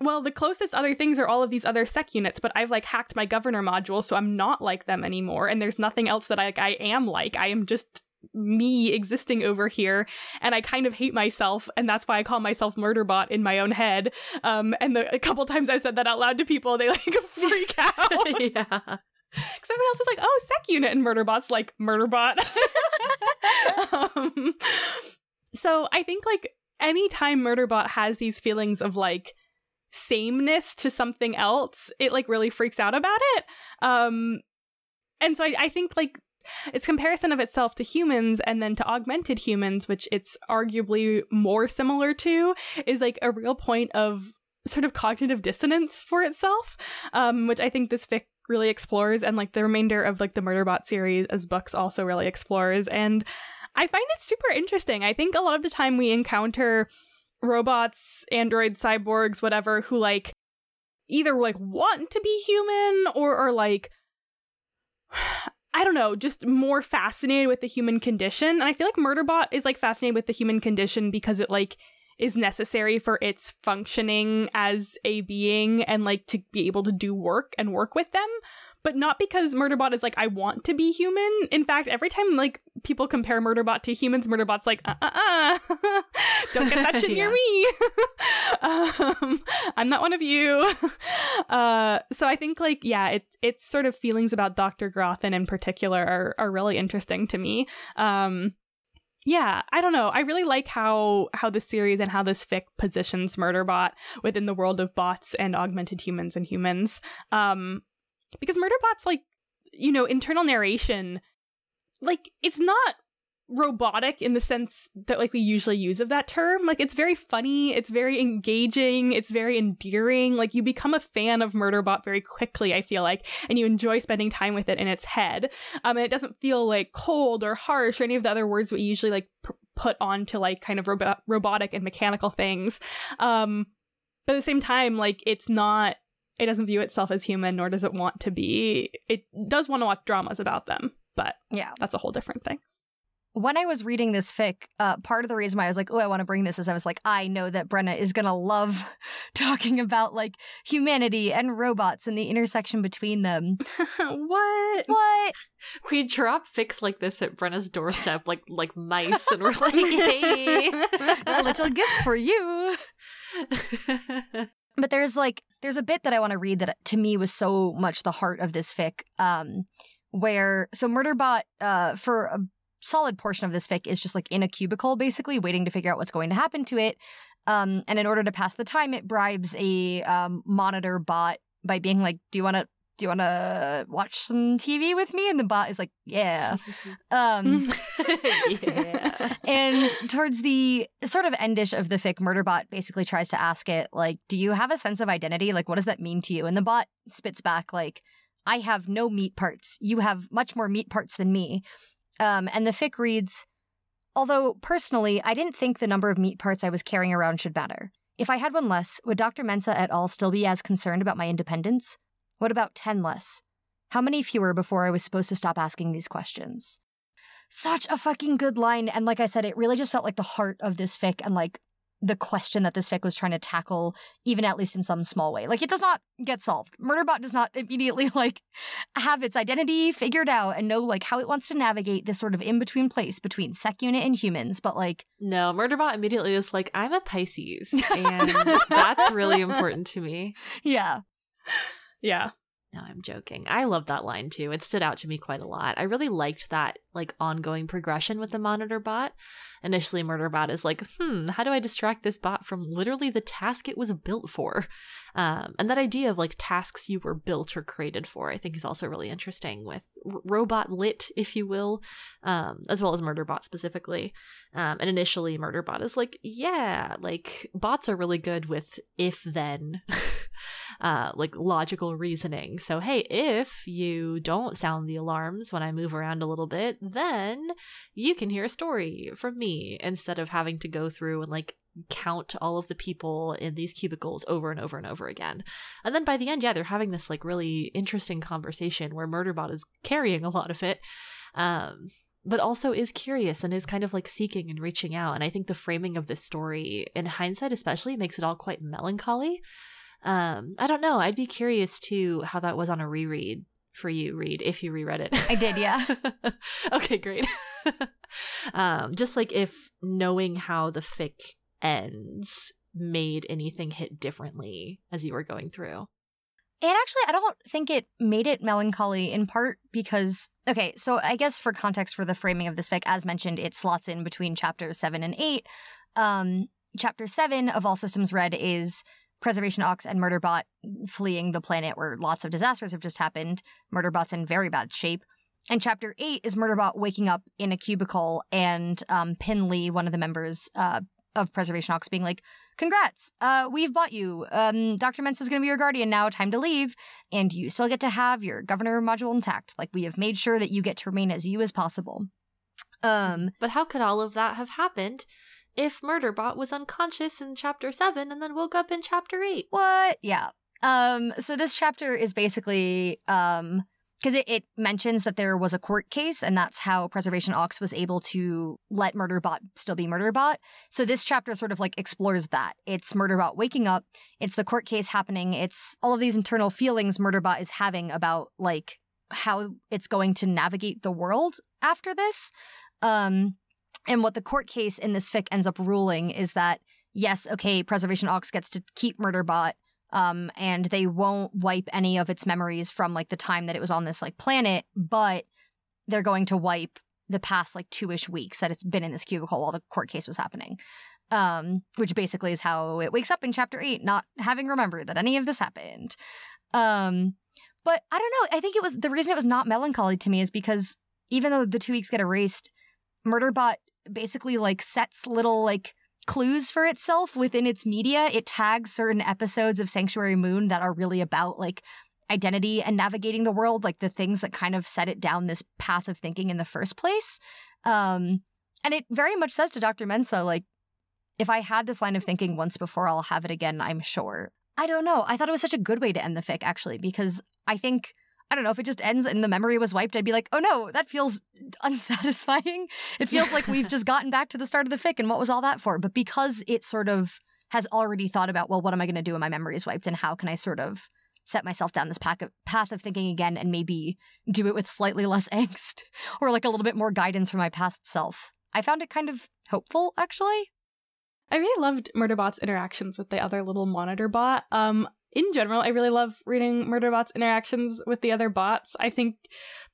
well, the closest other things are all of these other sec units, but I've like hacked my governor module, so I'm not like them anymore. And there's nothing else that I, like, I am like. I am just me existing over here and i kind of hate myself and that's why i call myself murderbot in my own head um and the, a couple times i've said that out loud to people they like freak out yeah because everyone else is like oh sec unit and murderbot's like murderbot um, so i think like anytime murderbot has these feelings of like sameness to something else, it like really freaks out about it. Um, and so I, I think like its comparison of itself to humans and then to augmented humans, which it's arguably more similar to, is like a real point of sort of cognitive dissonance for itself, um, which I think this fic really explores, and like the remainder of like the Murderbot series as books also really explores. And I find it super interesting. I think a lot of the time we encounter robots, androids, cyborgs, whatever, who like either like want to be human or are like I don't know, just more fascinated with the human condition. And I feel like Murderbot is like fascinated with the human condition because it like is necessary for its functioning as a being and like to be able to do work and work with them but not because Murderbot is like I want to be human. In fact, every time like people compare Murderbot to humans, Murderbot's like uh uh uh, don't get that shit near me. um, I'm not one of you. Uh, so I think like yeah, it's it's sort of feelings about Doctor Gurathin in particular are are really interesting to me. Um, yeah, I don't know. I really like how how this series and how this fic positions Murderbot within the world of bots and augmented humans and humans. Um, because Murderbot's like, you know, internal narration, like it's not robotic in the sense that like we usually use of that term. Like it's very funny it's very engaging it's very endearing. Like you become a fan of murderbot very quickly i feel like and you enjoy spending time with it in its head. Um and it doesn't feel like cold or harsh or any of the other words we usually like p- put onto like kind of ro- robotic and mechanical things. Um but at the same time like it's not it doesn't view itself as human, nor does it want to be. It does want to watch dramas about them, but yeah, that's a whole different thing. When I was reading this fic, uh, part of the reason why I was like, "Oh, I want to bring this," is I was like, I know that Brenna is gonna love talking about like humanity and robots and the intersection between them. what? What? We drop fics like this at Brenna's doorstep, like like mice, and we're like, "Hey, a little gift for you." But there's like there's a bit that I want to read that to me was so much the heart of this fic. Um, where so Murderbot, uh, for a solid portion of this fic is just like in a cubicle, basically waiting to figure out what's going to happen to it. Um, and in order to pass the time, it bribes a um, monitor bot by being like, "Do you want to do you want to watch some TV with me? And the bot is like, yeah. Um, yeah. and towards the sort of endish of the fic, Murderbot basically tries to ask it, like, do you have a sense of identity? Like, what does that mean to you? And the bot spits back, like, I have no meat parts. You have much more meat parts than me. Um, and the fic reads, although personally, I didn't think the number of meat parts I was carrying around should matter. If I had one less, would Dr. Mensah et al. still be as concerned about my independence? What about 10 less? How many fewer before I was supposed to stop asking these questions? Such a fucking good line. And like I said, it really just felt like the heart of this fic and like the question that this fic was trying to tackle, even at least in some small way. Like it does not get solved. Murderbot does not immediately like have its identity figured out and know like how it wants to navigate this sort of in-between place between sec unit and humans. But like No, Murderbot immediately was like, I'm a Pisces. And that's really important to me. yeah. Yeah. No, I'm joking. I love that line too. It stood out to me quite a lot. I really liked that like ongoing progression with the monitor bot. Initially, Murderbot is like, hmm, how do I distract this bot from literally the task it was built for? Um, and that idea of like tasks you were built or created for, I think is also really interesting with r- robot lit, if you will, um, as well as Murderbot specifically. Um, and initially, Murderbot is like, yeah, like bots are really good with if then. uh, like logical reasoning. So, hey, if you don't sound the alarms when I move around a little bit, then you can hear a story from me instead of having to go through and like count all of the people in these cubicles over and over and over again. And then by the end, yeah, they're having this like really interesting conversation where Murderbot is carrying a lot of it. Um, but also is curious and is kind of like seeking and reaching out. And I think the framing of this story, in hindsight especially, makes it all quite melancholy. Um, I don't know. I'd be curious too how that was on a reread for you, Reed, if you reread it. I did, yeah. okay, great. um, just like if knowing how the fic ends made anything hit differently as you were going through. And actually, I don't think it made it melancholy in part because, okay, so I guess for context for the framing of this fic, as mentioned, it slots in between chapters seven and eight. Um, chapter seven of All Systems Red is Preservation Aux and Murderbot fleeing the planet where lots of disasters have just happened. Murderbot's in very bad shape. And chapter eight is Murderbot waking up in a cubicle and um, Pin Lee, one of the members uh, of Preservation Aux, being like, Congrats, uh, we've bought you. Um, Dr. Mensah is going to be your guardian now, time to leave. And you still get to have your governor module intact. Like, we have made sure that you get to remain as you as possible. Um, But how could all of that have happened if Murderbot was unconscious in chapter 7 and then woke up in chapter 8? What? Yeah. Um, so this chapter is basically um because it, it mentions that there was a court case, and that's how Preservation Aux was able to let Murderbot still be Murderbot. So this chapter sort of like explores that. It's Murderbot waking up, it's the court case happening, it's all of these internal feelings Murderbot is having about like how it's going to navigate the world after this. Um, and what the court case in this fic ends up ruling is that yes, okay, Preservation Aux gets to keep Murderbot, um, and they won't wipe any of its memories from like the time that it was on this like planet, but they're going to wipe the past like two-ish weeks that it's been in this cubicle while the court case was happening. Um, which basically is how it wakes up in chapter eight, not having remembered that any of this happened. Um, but I don't know. I think it was the reason it was not melancholy to me is because even though the two weeks get erased, Murderbot basically like sets little like clues for itself within its media. It tags certain episodes of Sanctuary Moon that are really about like identity and navigating the world, like the things that kind of set it down this path of thinking in the first place. Um, and it very much says to Dr. Mensah, like, if I had this line of thinking once before, I'll have it again, I'm sure. I don't know. I thought it was such a good way to end the fic, actually, because I think I don't know if it just ends and the memory was wiped, I'd be like, oh no, that feels unsatisfying. It feels like we've just gotten back to the start of the fic and what was all that for? But because it sort of has already thought about, well, what am I going to do when my memory is wiped and how can I sort of set myself down this path of, thinking again and maybe do it with slightly less angst or like a little bit more guidance from my past self. I found it kind of hopeful, actually. I really loved Murderbot's interactions with the other little monitor bot. Um, in general, I really love reading Murderbot's interactions with the other bots. I think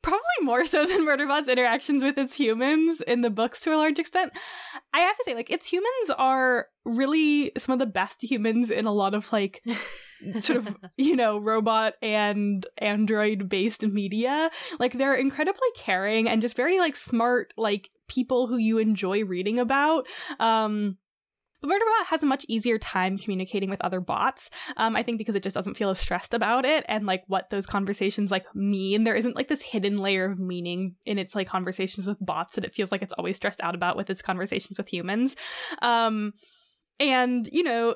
probably more so than Murderbot's interactions with its humans in the books to a large extent. I have to say, like, its humans are really some of the best humans in a lot of like sort of you know robot and android based media like they're incredibly caring and just very like smart like people who you enjoy reading about um but Murderbot has a much easier time communicating with other bots. Um, I think because it just doesn't feel as stressed about it and like what those conversations like mean. There isn't like this hidden layer of meaning in its like conversations with bots that it feels like it's always stressed out about with its conversations with humans. Um, and you know,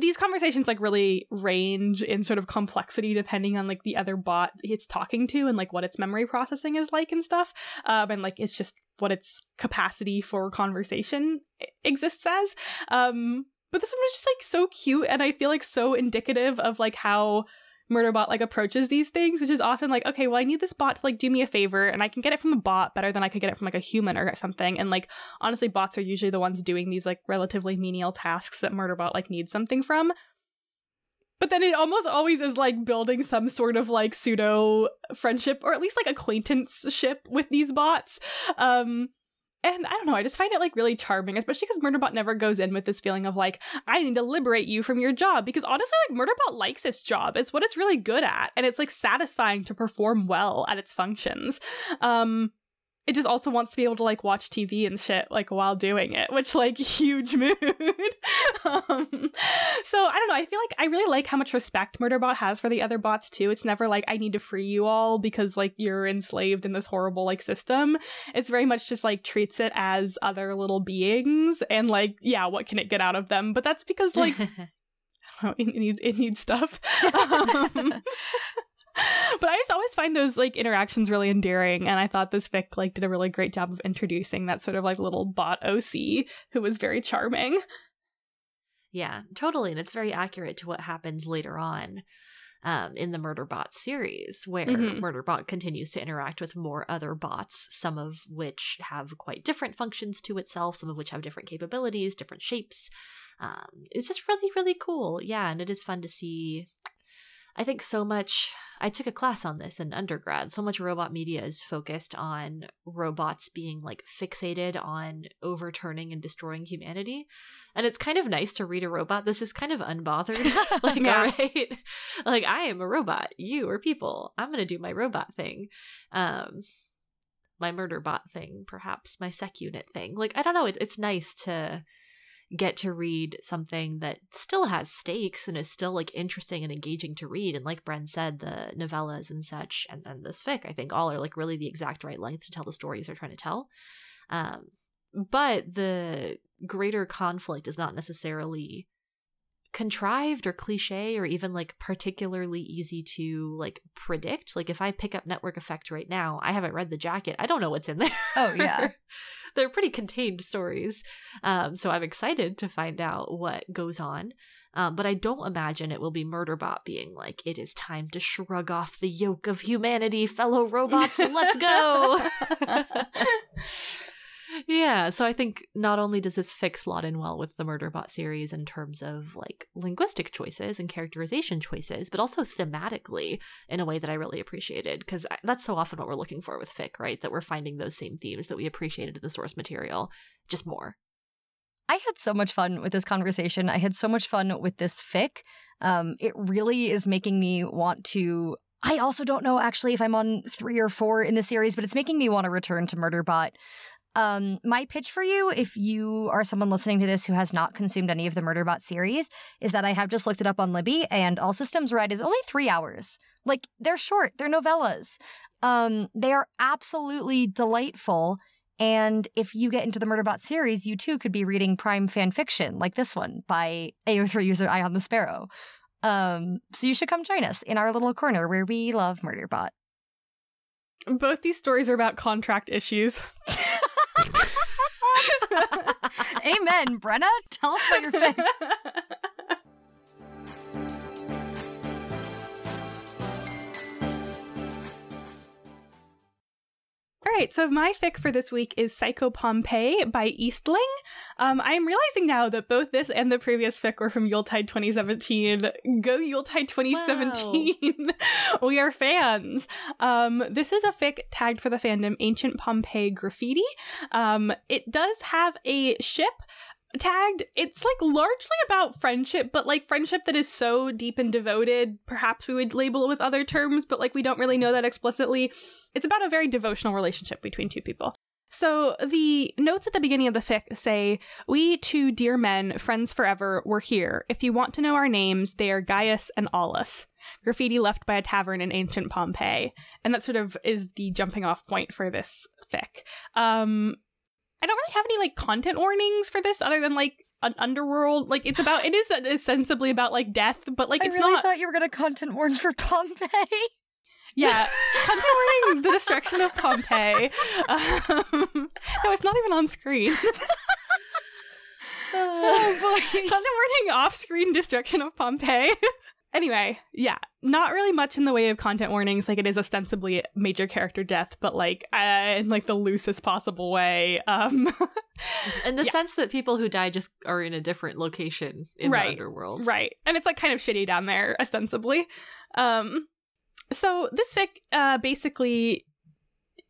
these conversations like really range in sort of complexity depending on like the other bot it's talking to and like what its memory processing is like and stuff um and like it's just what its capacity for conversation exists as um but this one was just like so cute and i feel like so indicative of like how Murderbot like approaches these things, which is often like, okay, well, I need this bot to like do me a favor, and I can get it from a bot better than I could get it from like a human or something. And like, honestly, bots are usually the ones doing these like relatively menial tasks that Murderbot like needs something from. But then it almost always is like building some sort of like pseudo friendship or at least like acquaintanceship with these bots. Um, and I don't know, I just find it like really charming, especially because Murderbot never goes in with this feeling of like, I need to liberate you from your job. Because honestly, like Murderbot likes its job. It's what it's really good at. And it's like satisfying to perform well at its functions. Um, it just also wants to be able to like watch TV and shit like while doing it, which like huge mood. um, so I don't know. I feel like I really like how much respect Murderbot has for the other bots too. It's never like I need to free you all because like you're enslaved in this horrible like system. It's very much just like treats it as other little beings and like yeah, what can it get out of them? But that's because like i know, it needs it needs stuff. Um, but I just always find those like interactions really endearing, and I thought this fic like did a really great job of introducing that sort of like little bot OC who was very charming. Yeah, totally, and it's very accurate to what happens later on um, in the Murderbot series, where mm-hmm. Murderbot continues to interact with more other bots, some of which have quite different functions to itself, some of which have different capabilities, different shapes. Um, it's just really, really cool. Yeah, and it is fun to see I think so much, I took a class on this in undergrad. So much robot media is focused on robots being like fixated on overturning and destroying humanity. And it's kind of nice to read a robot that's just kind of unbothered. like, yeah. all right, like I am a robot, you are people. I'm going to do my robot thing. Um, my murder bot thing, perhaps my sec unit thing. Like, I don't know. It, it's nice to get to read something that still has stakes and is still like interesting and engaging to read. And like Bren said, the novellas and such, and then this fic, I think all are like really the exact right length to tell the stories they're trying to tell. Um, but the greater conflict is not necessarily contrived or cliche or even like particularly easy to like predict like if i pick up network effect right now i haven't read the jacket i don't know what's in there oh yeah they're pretty contained stories. Um, so I'm excited to find out what goes on. Um, but I don't imagine it will be Murderbot being like, it is time to shrug off the yoke of humanity, fellow robots, let's go. yeah, so I think not only does this slot in well with the Murderbot series in terms of like linguistic choices and characterization choices, but also thematically in a way that I really appreciated because that's so often what we're looking for with fic, right? That we're finding those same themes that we appreciated in the source material, just more. I had so much fun with this conversation. I had so much fun with this fic. Um, it really is making me want to I also don't know actually if I'm on three or four in the series, but it's making me want to return to Murderbot. Um, my pitch for you, if you are someone listening to this who has not consumed any of the Murderbot series, is that I have just looked it up on Libby, and All Systems Red is only three hours. Like they're short, they're novellas. Um, they are absolutely delightful. And if you get into the Murderbot series, you too could be reading prime fan fiction like this one by AO3 user Eye on the Sparrow. Um, so you should come join us in our little corner where we love Murderbot. Both these stories are about contract issues. Amen, Brenna. Tell us about your faith. All right, so my fic for this week is Psycho Pompeii by Eastling. Um, I'm realizing now that both this and the previous fic were from Yuletide 2017. Go Yuletide 2017! Wow. we are fans. Um, this is a fic tagged for the fandom Ancient Pompeii Graffiti. Um, it does have a ship tagged, it's like largely about friendship, but like friendship that is so deep and devoted. Perhaps we would label it with other terms, but like we don't really know that explicitly. It's about a very devotional relationship between two people. So the notes at the beginning of the fic say, "We two dear men, friends forever, we're here. If you want to know our names, they are Gaius and Aulus." Graffiti left by a tavern in ancient Pompeii, and that sort of is the jumping off point for this fic. Um, I don't really have any like content warnings for this other than like an underworld. Like it's about it is ostensibly about like death, but like I it's really not. I thought you were gonna content warn for Pompeii. Yeah, content warning: the destruction of Pompeii. Um, no, it's not even on screen. oh boy. content warning: off-screen destruction of Pompeii. Anyway, yeah, not really much in the way of content warnings. Like it is ostensibly major character death, but like uh, in like the loosest possible way. Um, In the Yeah. sense that people who die just are in a different location in Right, the underworld. right, and it's like kind of shitty down there, ostensibly. Um, so this fic uh, basically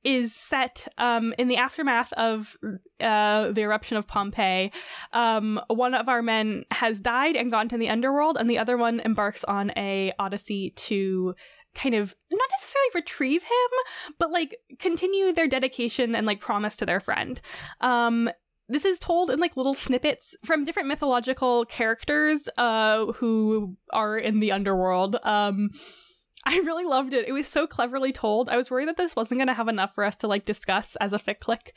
is set um, in the aftermath of uh, the eruption of Pompeii. Um, one of our men has died and gone to the underworld, and the other one embarks on a odyssey to kind of not necessarily retrieve him, but like continue their dedication and like promise to their friend. Um, this is told in like little snippets from different mythological characters uh, who are in the underworld. Um, I really loved it. It was so cleverly told. I was worried that this wasn't going to have enough for us to like discuss as a fic click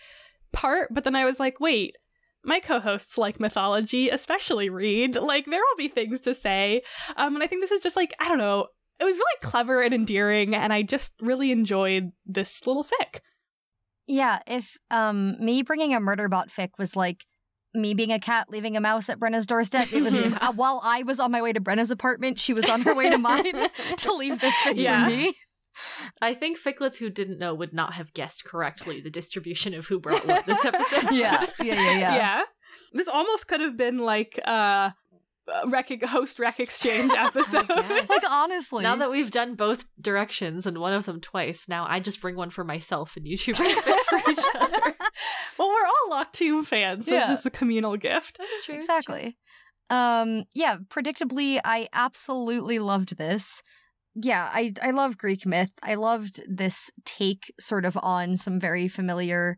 part, but then I was like, wait, my co-hosts like mythology, especially Reed. Like there will be things to say. Um, and I think this is just like I don't know. It was really clever and endearing, and I just really enjoyed this little fic. Yeah, if um me bringing a murder bot fic was like me being a cat leaving a mouse at Brenna's doorstep, it was uh, while I was on my way to Brenna's apartment, she was on her way to mine to leave this fic Yeah. for me. I think Ficlets who didn't know would not have guessed correctly the distribution of who brought what this episode. Yeah, yeah, yeah, yeah. Yeah. This almost could have been like uh, a rec- host rec exchange episode. Like honestly, Now that we've done both directions and one of them twice, now I just bring one for myself and you two bring fics for each other. well, we're all Locked Tomb fans, so it's just a communal gift. That's true. exactly. Um, yeah, predictably, I absolutely loved this. Yeah, I I love Greek myth. I loved this take sort of on some very familiar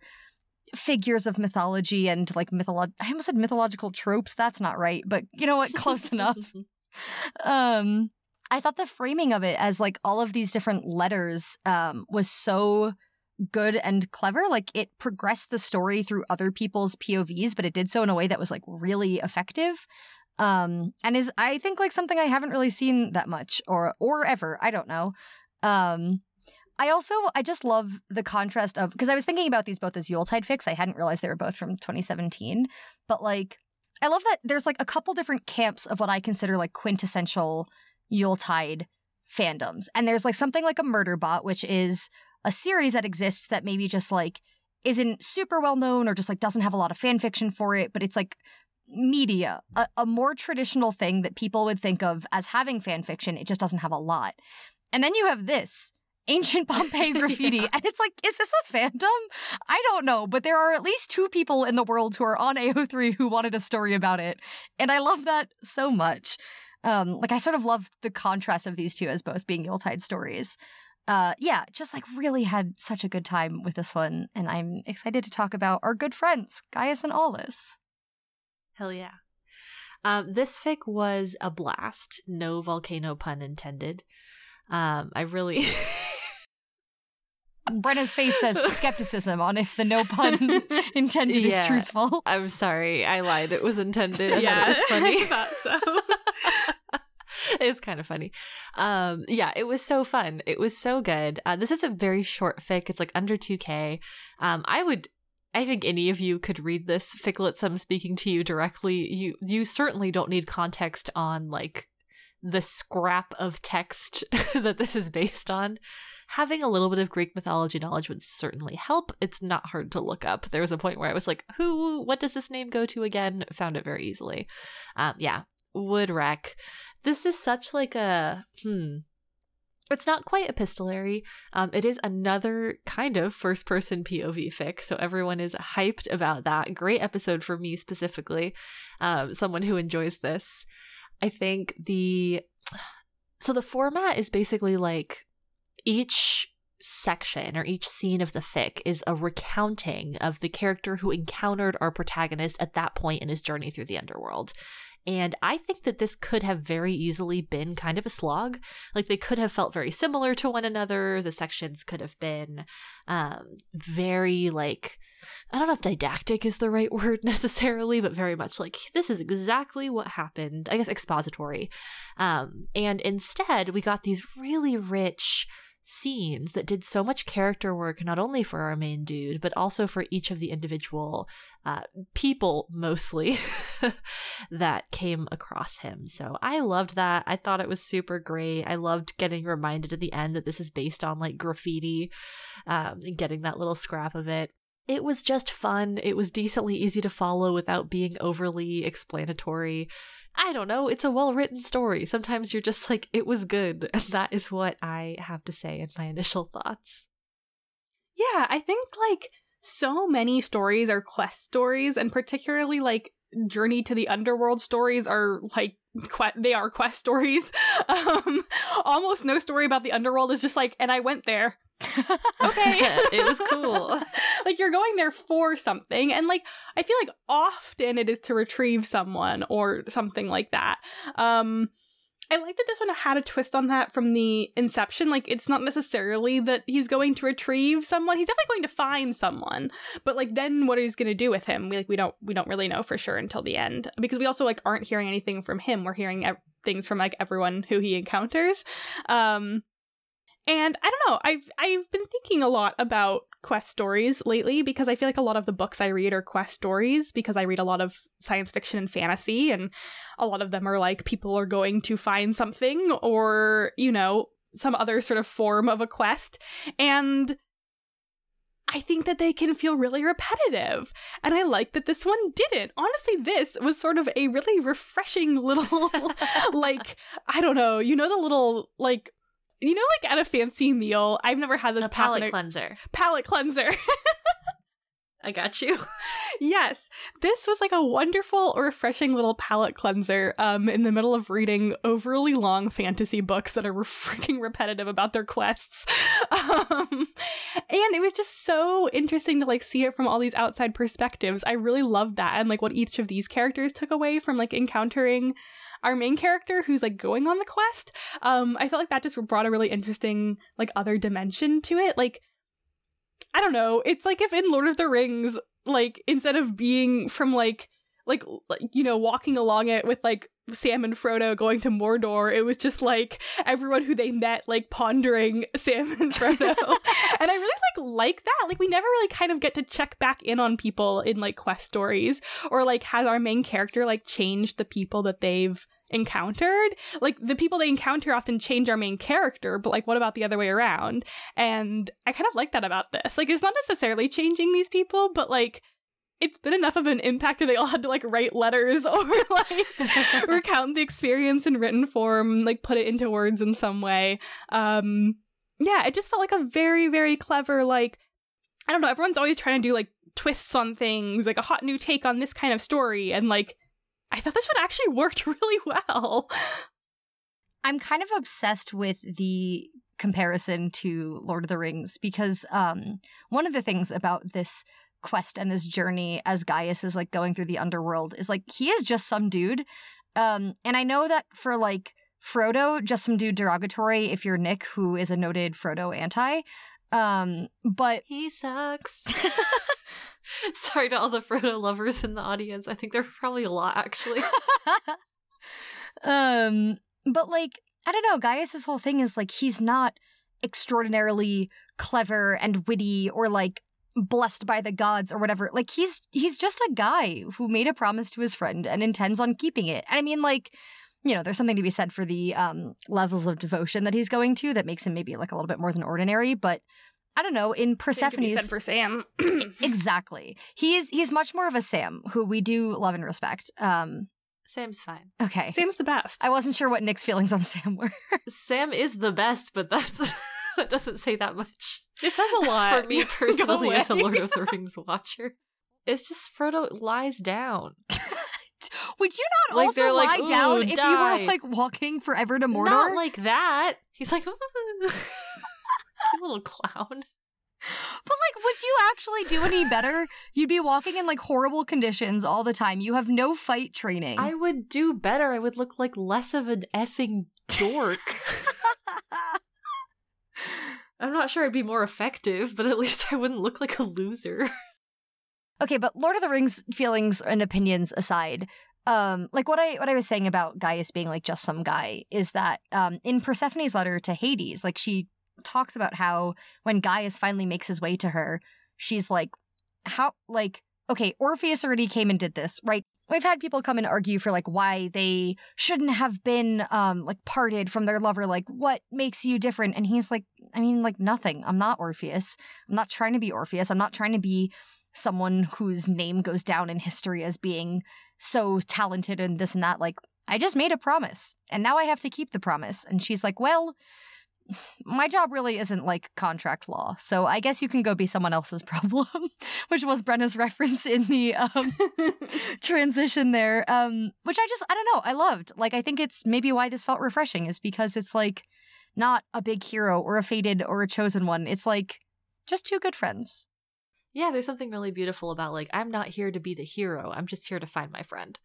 figures of mythology and like mytholo- I almost said mythological tropes. That's not right, but you know what? Close enough. Um, I thought the framing of it as like all of these different letters um was so good and clever. Like it progressed the story through other people's POVs, but it did so in a way that was like really effective. Um, and is I think like something I haven't really seen that much or or ever. I don't know. Um, I also I just love the contrast of because I was thinking about these both as Yuletide fix. I hadn't realized they were both from 2017, but like I love that there's like a couple different camps of what I consider like quintessential Yuletide fandoms. And there's like something like a murder bot, which is a series that exists that maybe just like isn't super well known or just like doesn't have a lot of fan fiction for it, but it's like media, a, a more traditional thing that people would think of as having fan fiction. It just doesn't have a lot. And then you have this ancient Pompeii graffiti. Yeah. And it's like, is this a fandom? I don't know, but there are at least two people in the world who are on AO3 who wanted a story about it. And I love that so much. Um, like I sort of love the contrast of these two as both being Yuletide stories. Uh, yeah, just like really had such a good time with this one, and I'm excited to talk about our good friends Gaius and Aulus. Hell yeah. Um, this fic was a blast. No volcano pun intended. Um, I really. Brenna's face says skepticism on if the no pun intended Yeah. is truthful. I'm sorry, I lied. It was intended. I yeah, thought it was funny. I thought so. it's kind of funny. Um, yeah, it was so fun. It was so good. Uh, this is a very short fic. It's like under 2K. Um, I would, I think any of you could read this Ficlets. I'm speaking to you directly. You, you certainly don't need context on like the scrap of text that this is based on. Having a little bit of Greek mythology knowledge would certainly help. It's not hard to look up. There was a point where I was like, "Who? What does this name go to again?" Found it very easily. Um, yeah, would wreck this is such like a hmm It's not quite epistolary. Um, it is another kind of first person POV fic, so everyone is hyped about that. Great episode for me specifically, um, someone who enjoys this. I think the so the format is basically like each section or each scene of the fic is a recounting of the character who encountered our protagonist at that point in his journey through the underworld. And I think that this could have very easily been kind of a slog. Like they could have felt very similar to one another. The sections could have been um, very like I don't know if didactic is the right word necessarily, but very much like this is exactly what happened. I guess expository. Um, and instead, we got these really rich scenes that did so much character work, not only for our main dude, but also for each of the individual uh, people, mostly, that came across him. So I loved that. I thought it was super great. I loved getting reminded at the end that this is based on like graffiti um, and getting that little scrap of it. It was just fun. It was decently easy to follow without being overly explanatory. I don't know, it's a well written story. Sometimes you're just like, it was good. And that is what I have to say in my initial thoughts. Yeah, I think like so many stories are quest stories, and particularly like Journey to the Underworld stories are like que- they are quest stories. Um, almost no story about the underworld is just like, and I went there. Okay. it was cool. like you're going there for something and like I feel like often it is to retrieve someone or something like that. Um I like that this one had a twist on that from the inception. Like, it's not necessarily that he's going to retrieve someone. He's definitely going to find someone, but like, then what he's going to do with him, we like we don't we don't really know for sure until the end because we also like aren't hearing anything from him. We're hearing ev- things from like everyone who he encounters. Um, and I don't know, I've I've been thinking a lot about quest stories lately because I feel like a lot of the books I read are quest stories because I read a lot of science fiction and fantasy and a lot of them are like people are going to find something or, you know, some other sort of form of a quest. And I think that they can feel really repetitive. And I like that this one didn't. Honestly, this was sort of a really refreshing little, like, I don't know, you know, the little, like, you know, like at a fancy meal, I've never had this a palate cleanser. palate cleanser. I got you. yes, this was like a wonderful, refreshing little palate cleanser um, in the middle of reading overly long fantasy books that are freaking repetitive about their quests. Um, and it was just so interesting to like see it from all these outside perspectives. I really loved that and like what each of these characters took away from like encountering our main character who's like going on the quest. Um, I felt like that just brought a really interesting like other dimension to it. Like I don't know. It's like if in Lord of the Rings, like instead of being from like like like you know walking along it with like Sam and Frodo going to Mordor, it was just like everyone who they met like pondering Sam and Frodo. and I really like like that. Like we never really kind of get to check back in on people in like quest stories or like has our main character like changed the people that they've encountered. Like the people they encounter often change our main character, but like what about the other way around? And I kind of like that about this. Like it's not necessarily changing these people, but like it's been enough of an impact that they all had to like write letters or like recount the experience in written form, like put it into words in some way. Um yeah, it just felt like a very, very clever, like I don't know, everyone's always trying to do like twists on things, like a hot new take on this kind of story, and like I thought this one actually worked really well. I'm kind of obsessed with the comparison to Lord of the Rings because um, one of the things about this quest and this journey as Gaius is like going through the underworld is like he is just some dude. Um, and I know that for like Frodo, just some dude derogatory if you're Nick, who is a noted Frodo anti. Um, but he sucks. Sorry to all the Frodo lovers in the audience. I think there are probably a lot actually. um, but like I don't know, Gaius's whole thing is like he's not extraordinarily clever and witty or like blessed by the gods or whatever. Like he's he's just a guy who made a promise to his friend and intends on keeping it. And I mean like you know, there's something to be said for the um, levels of devotion that he's going to that makes him maybe like a little bit more than ordinary. But I don't know. In Persephone's for Sam, exactly, he's he's much more of a Sam who we do love and respect. Um, Sam's fine. Okay. Sam's the best. I wasn't sure what Nick's feelings on Sam were. Sam is the best, but that's that doesn't say that much. It says a lot. For me personally, as a. Lord of the Rings watcher. It's just Frodo lies down. Would you not Like, also they're lie like, down "Ooh, if you were like walking forever to Mordor? Not like that. He's like, you little clown. But like, would you actually do any better? You'd be walking in like horrible conditions all the time. You have no fight training. I would do better. I would look like less of an effing dork. I'm not sure I'd be more effective, but at least I wouldn't look like a loser. okay, but Lord of the Rings feelings and opinions aside, um, like what I what I was saying about Gaius being like just some guy is that um, in Persephone's letter to Hades, like she talks about how when Gaius finally makes his way to her, she's like, how like okay, Orpheus already came and did this, right? We've had people come and argue for like why they shouldn't have been um like parted from their lover, like what makes you different? And he's like, I mean, like nothing. I'm not Orpheus. I'm not trying to be Orpheus. I'm not trying to be someone whose name goes down in history as being so talented and this and that. Like, I just made a promise and now I have to keep the promise. And she's like, Well, my job really isn't like contract law, so I guess you can go be someone else's problem, which was Brenna's reference in the um, transition there. Um, which I just I don't know I loved. Like I think it's maybe why this felt refreshing is because it's like not a big hero or a fated or a chosen one. It's like just two good friends. Yeah, there's something really beautiful about like I'm not here to be the hero. I'm just here to find my friend.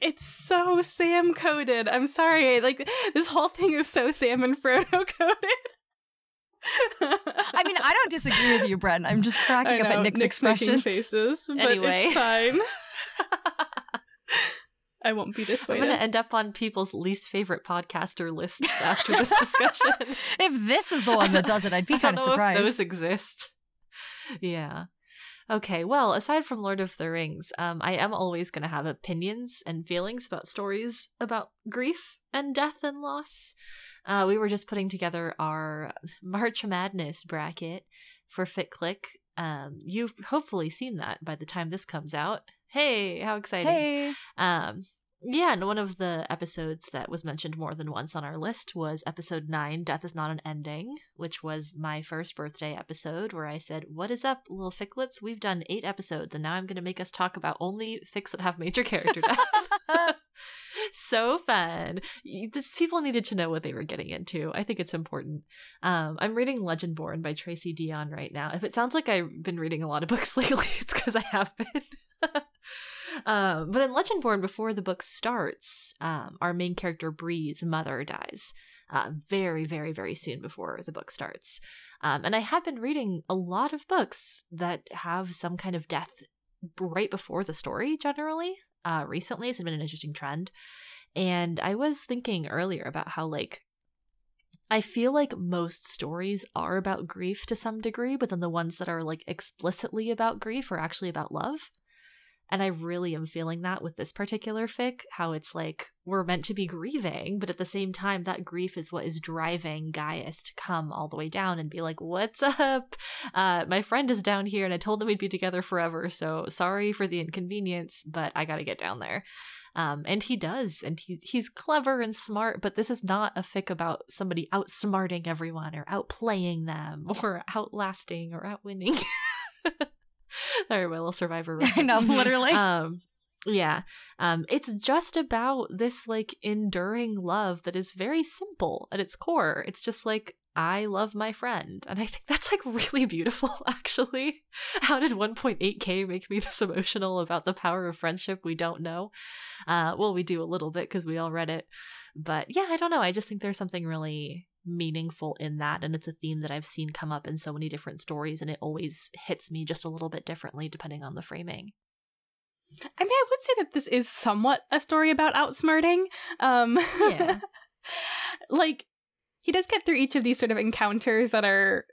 It's so Sam coded. I'm sorry. Like this whole thing is so Sam and Frodo coded. I mean, I don't disagree with you, Bren. I'm just cracking I up at Nick's, making expressions. faces, but Anyway. it's fine. I won't be I'm dissuaded. gonna end up on people's least favorite podcaster lists after this discussion. If this is the one that does it, I'd be kind don't of know if surprised. those exist. Yeah. Okay, well, aside from Lord of the Rings, um, I am always going to have opinions and feelings about stories about grief and death and loss. Uh, we were just putting together our March Madness bracket for FitClick. Um, you've hopefully seen that by the time this comes out. Hey, how exciting! Hey. Um, yeah, and one of the episodes that was mentioned more than once on our list was episode nine, Death is Not an Ending, which was my first birthday episode where I said, What is up, little Ficlets? We've done eight episodes, and now I'm going to make us talk about only fics that have major character death. so fun. This, people needed to know what they were getting into. I think it's important. Um, I'm reading Legendborn by Tracy Deonn right now. If it sounds like I've been reading a lot of books lately, it's because I have been. um, but in Legendborn, before the book starts, um, our main character Bree's mother dies. Uh, very, very, very soon before the book starts. Um, and I have been reading a lot of books that have some kind of death right before the story, generally. Uh, recently, it's been an interesting trend. And I was thinking earlier about how, like, I feel like most stories are about grief to some degree, but then the ones that are, like, explicitly about grief are actually about love. And I really am feeling that with this particular fic, how it's like we're meant to be grieving, but at the same time, that grief is what is driving Gaius to come all the way down and be like, What's up? Uh, my friend is down here and I told him we'd be together forever, so sorry for the inconvenience, but I gotta get down there. Um, and he does, and he he's clever and smart, but this is not a fic about somebody outsmarting everyone or outplaying them or outlasting or outwinning. Sorry, my little survivor. I know, literally. Um, yeah. Um, it's just about this like enduring love that is very simple at its core. It's just like I love my friend, and I think that's like really beautiful. Actually, how did 1.8k make me this emotional about the power of friendship? We don't know. Uh, well, we do a little bit because we all read it, but yeah, I don't know. I just think there's something really meaningful in that and it's a theme that I've seen come up in so many different stories and it always hits me just a little bit differently depending on the framing. I mean, I would say that this is somewhat a story about outsmarting. Um, Yeah. like, he does get through each of these sort of encounters that are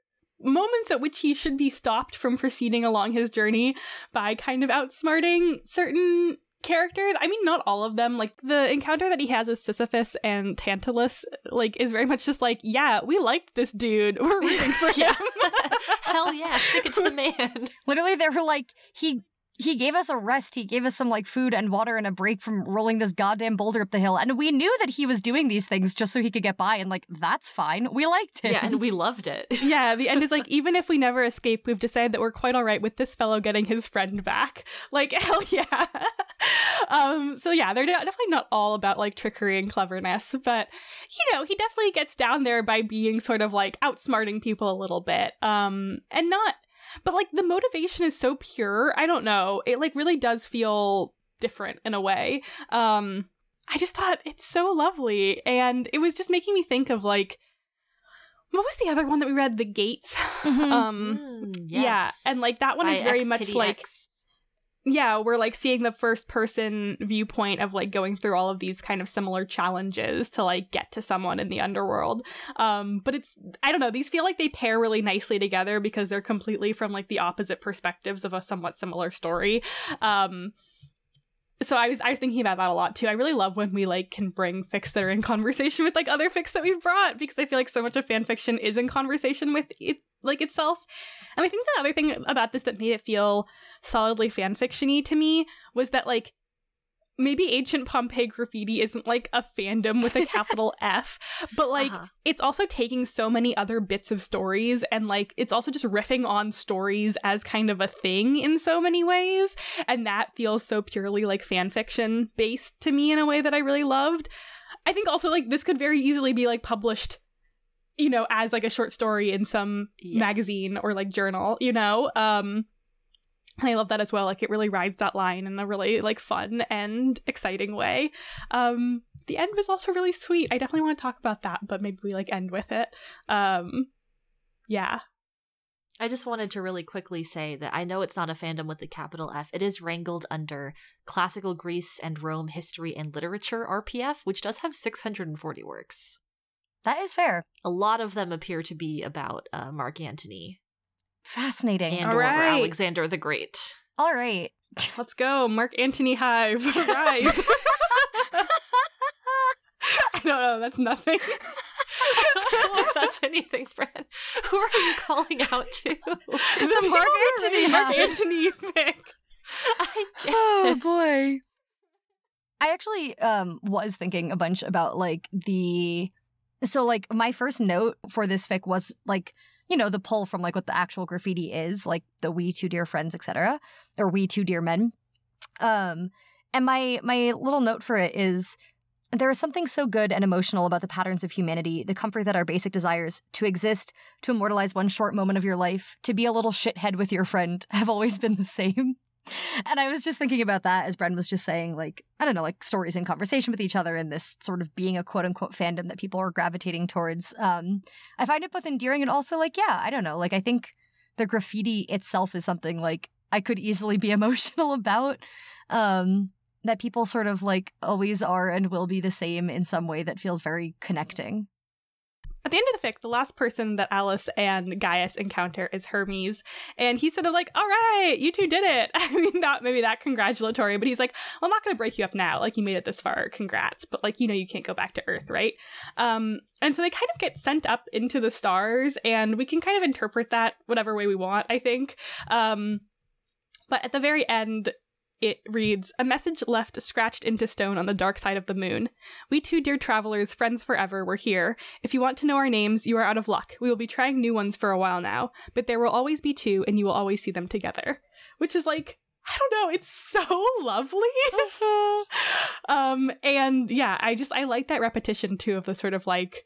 moments at which he should be stopped from proceeding along his journey by kind of outsmarting certain characters. I mean, not all of them. Like, the encounter that he has with Sisyphus and Tantalus, like, is very much just like, yeah, we liked this dude. We're rooting for him. Hell yeah, stick it to the man. Literally, they were like, he he gave us a rest. He gave us some like food and water and a break from rolling this goddamn boulder up the hill. And we knew that he was doing these things just so he could get by. And like, that's fine. We liked it. Yeah, and we loved it. yeah, the end is like, even if we never escape, we've decided that we're quite all right with this fellow getting his friend back. Like, hell yeah. um, so yeah, they're definitely not all about like trickery and cleverness, but you know, he definitely gets down there by being sort of like outsmarting people a little bit. Um, and not but like the motivation is so pure. I don't know. It like really does feel different in a way. Um I just thought it's so lovely and it was just making me think of like what was the other one that we read? The Gates. Mhm. Um Mm, yeah, and like that one is By very X much like X. yeah, we're like seeing the first person viewpoint of like going through all of these kind of similar challenges to like get to someone in the underworld. Um, but it's I don't know, these feel like they pair really nicely together because they're completely from like the opposite perspectives of a somewhat similar story. Um so I was I was thinking about that a lot too. I really love when we like can bring fics that are in conversation with like other fics that we've brought because I feel like so much of fan fiction is in conversation with it like itself. And I think the other thing about this that made it feel solidly fan fictiony to me was that like maybe ancient Pompeii graffiti isn't like a fandom with a capital F, but like Uh-huh. it's also taking so many other bits of stories and like it's also just riffing on stories as kind of a thing in so many ways and that feels so purely like fan fiction based to me in a way that I really loved. I think also like this could very easily be like published you know as like a short story in some Yes. magazine or like journal, you know. Um and I love that as well. Like it really rides that line in a really like fun and exciting way. Um the end was also really sweet. I definitely want to talk about that, but maybe we like end with it. Um yeah. I just wanted to really quickly say that I know it's not a fandom with the capital F. It is wrangled under Classical Greece and Rome History and Literature RPF, which does have 640 works. that is fair. A lot of them appear to be about uh, Mark Antony Fascinating. and All or right. Alexander the Great. All right. Let's go. Mark Antony Hive. Rise. I don't know. That's nothing. I don't know if that's anything, Fran. Who are you calling out to? The Mark Antony Mark Antony pick. I Oh boy. I actually um was thinking a bunch about like the so like my first note for this fic was like you know the pull from like what the actual graffiti is like the we two dear friends etc or we two dear men um and my my little note for it is there is something so good and emotional about the patterns of humanity, the comfort that our basic desires to exist, to immortalize one short moment of your life, to be a little shithead with your friend have always been the same. And I was just thinking about that as Bren was just saying, like, I don't know, like stories in conversation with each other and this sort of being a quote unquote fandom that people are gravitating towards. Um, I find it both endearing and also like, yeah, I don't know. Like, I think the graffiti itself is something like I could easily be emotional about. Um, that people sort of like always are and will be the same in some way that feels very connecting. At the end of the fic, the last person that Aulus and Gaius encounter is Hermes, and he's sort of like, "All right, you two did it." I mean, not maybe that congratulatory, but he's like, well, "I'm not going to break you up now. Like, you made it this far. Congrats." But like, you know, you can't go back to Earth, right? Um, and so they kind of get sent up into the stars, and we can kind of interpret that whatever way we want. I think. Um, but at the very end, it reads A message left scratched into stone on the dark side of the moon. We two dear travelers, friends forever, were here. If you want to know our names, you are out of luck. We will be trying new ones for a while now, but there will always be two, and you will always see them together. Which is like, I don't know, it's so lovely. um, and yeah, I just I like that repetition too of the sort of like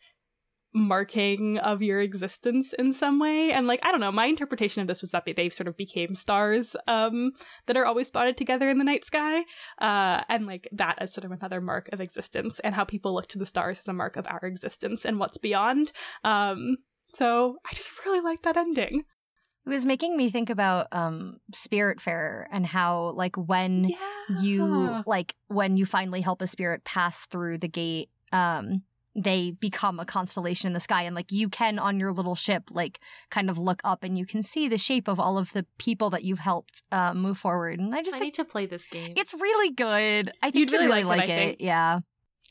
marking of your existence in some way. And like i don't know my interpretation of this was that they, sort of became stars um that are always spotted together in the night sky. Uh and like that as sort of another mark of existence and how people look to the stars as a mark of our existence and what's beyond. Um so i just really like that ending. It was making me think about um Spiritfarer and how like when you like when you finally help a spirit pass through the gate um they become a constellation in the sky and like you can on your little ship like kind of look up and you can see the shape of all of the people that you've helped uh, move forward. And i just I need to play this game. it's really good. I think You'd you'd really really, like it, it, yeah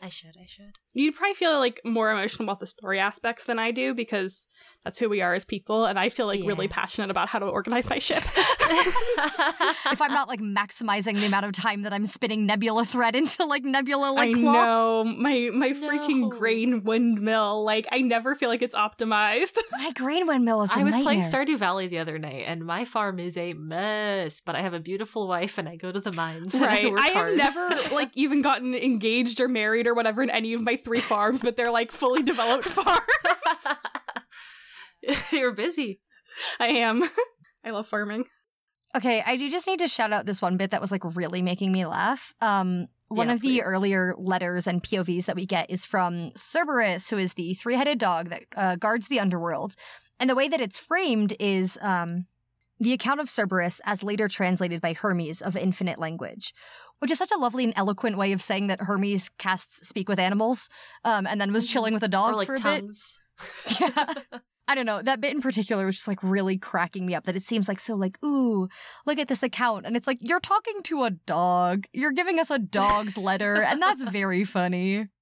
I should. I should. You'd probably feel like more emotional about the story aspects than I do because that's who we are as people, and I feel like really passionate about how to organize my ship. if I'm not like maximizing the amount of time that I'm spinning Nebula thread into like Nebula like I claw. know my my freaking grain windmill. Like I never feel like it's optimized. My grain windmill is a I was playing. Stardew Valley the other night, and my farm is a mess. But I have a beautiful wife, and I go to the mines. and right. I, work I have hard. never like even gotten engaged or married or whatever in any of my three farms, but they're like fully developed farms. You're busy. I am. I love farming. Okay, I do just need to shout out this one bit that was like really making me laugh. Um, one Yeah, of the earlier letters and POVs that we get is from Cerberus, who is the three-headed dog that uh, guards the underworld. And the way that it's framed is um, the account of Cerberus as later translated by Hermes of infinite language, which is such a lovely and eloquent way of saying that Hermes casts speak with animals, um, and then was chilling with a dog like for a tongues. bit. Yeah. I don't know. That bit in particular was just like really cracking me up that it seems like so like, ooh, look at this account. And it's like, you're talking to a dog. You're giving us a dog's letter. And that's very funny.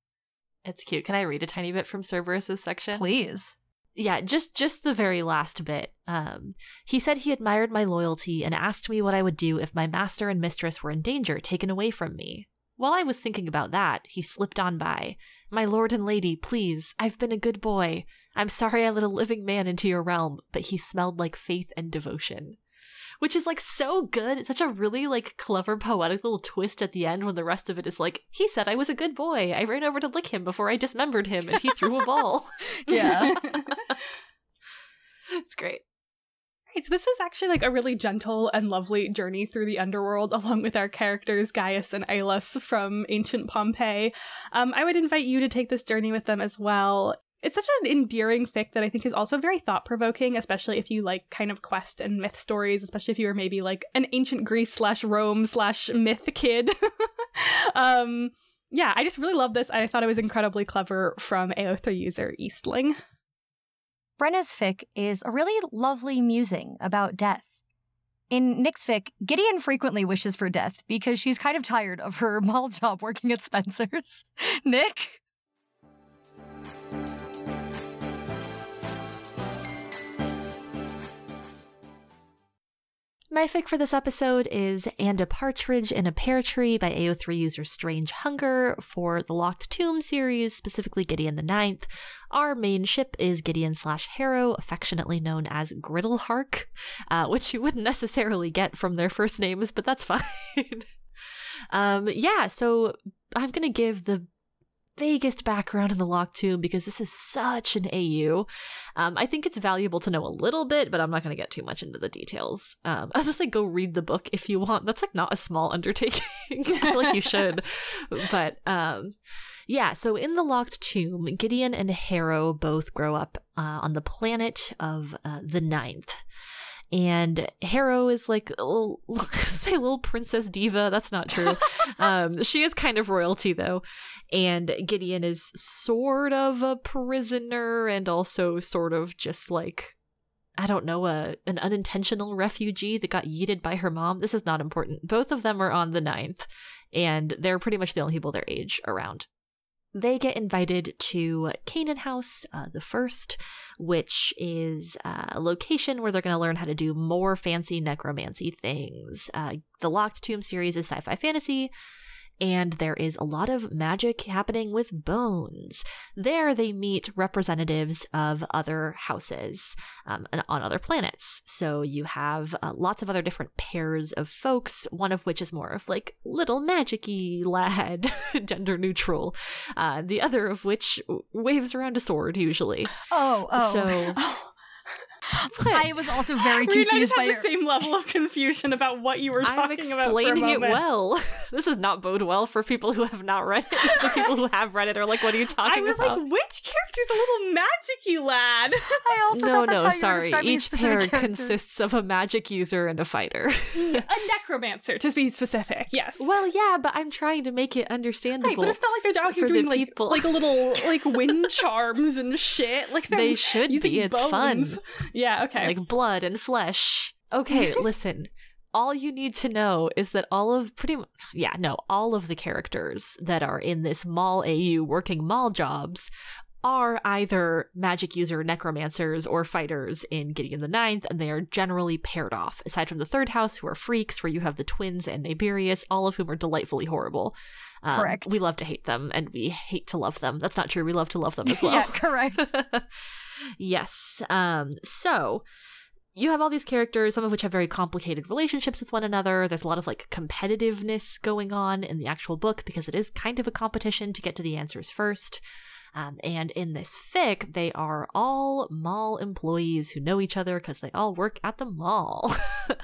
It's cute. Can I read a tiny bit from Cerberus's section? Please. Yeah just just the very last bit. Um he said he admired my loyalty and asked me what i would do if my master and mistress were in danger taken away from me. While i was thinking about that he slipped on by. My lord and lady please i've been a good boy. I'm sorry i let a living man into your realm but he smelled like faith and devotion which is like so good it's such a really like clever poetic little twist at the end when the rest of it is like he said i was a good boy i ran over to lick him before i dismembered him and he threw a ball Yeah. it's great Right, so this was actually like a really gentle and lovely journey through the underworld along with our characters Gaius and Aulus from ancient Pompeii. Um, I would invite you to take this journey with them as well. It's such an endearing fic that I think is also very thought provoking, especially if you like kind of quest and myth stories, especially if you were maybe like an ancient Greece slash Rome slash myth kid. um, yeah, I just really love this. I thought it was incredibly clever from AO3 user Eastling. Brenna's fic is a really lovely musing about death. In Nick's fic, Gideon frequently wishes for death because she's kind of tired of her mall job working at Spencer's. Nick? My fic for this episode is And a Partridge in a Pear Tree by AO3 user Strange Hunger for the Locked Tomb series, specifically Gideon the Ninth. Our main ship is Gideon slash Harrow, affectionately known as Griddlehark, uh, which you wouldn't necessarily get from their first names, but that's fine. um, yeah, so I'm gonna give the vaguest background in the Locked Tomb because this is such an AU. Um, I think it's valuable to know a little bit, but I'm not going to get too much into the details. Um, I was just like, go read the book if you want. That's like not a small undertaking. I feel like you should. But um, yeah, so in the Locked Tomb, Gideon and Harrow both grow up uh, on the planet of uh, the Ninth. And Harrow is like a little, say little princess diva. That's not true. um, she is kind of royalty though, and Gideon is sort of a prisoner and also sort of just like I don't know a an unintentional refugee that got yeeted by her mom. This is not important. Both of them are on the ninth, and they're pretty much the only people their age around. They get invited to Canaan House, uh, the first, which is uh, a location where they're going to learn how to do more fancy necromancy things. Uh, the Locked Tomb series is sci fi fantasy, and there is a lot of magic happening with bones. There, they meet representatives of other houses um, and on other planets. So you have uh, lots of other different pairs of folks, one of which is more of like little magic y lad, gender neutral, uh, the other of which waves around a sword usually. Oh, oh. So. I was also very We and confused just by have your. the same level of confusion about what you were I'm talking about. for a explaining it well. This does not bode well for people who have not read it. the people who have read it are like, "What are you talking about?" I talking was about?" like, which character's a little magicy lad? I also no, thought that's no, how you were sorry. describing Each specific pair consists of a magic user and a fighter. a necromancer, to be specific. Yes. well, yeah, but I'm trying to make it understandable. Right, but it's not like they're out here doing like people. like little like wind charms and shit. Like they're should be. It's fun. Yeah. Okay. like blood and flesh. Okay, listen. all you need to know is that all of pretty much, yeah, no, all of the characters that are in this mall AU working mall jobs are either magic user necromancers or fighters in Gideon the Ninth, and they are generally paired off, aside from the third house, who are freaks, where you have the twins and Naberius, all of whom are delightfully horrible. Um, Correct. We love to hate them, and we hate to love them. That's not true. We love to love them as well. yeah, correct. yes. Um, so you have all these characters, some of which have very complicated relationships with one another. There's a lot of like competitiveness going on in the actual book because it is kind of a competition to get to the answers first. Um, and in this fic, they are all mall employees who know each other because they all work at the mall.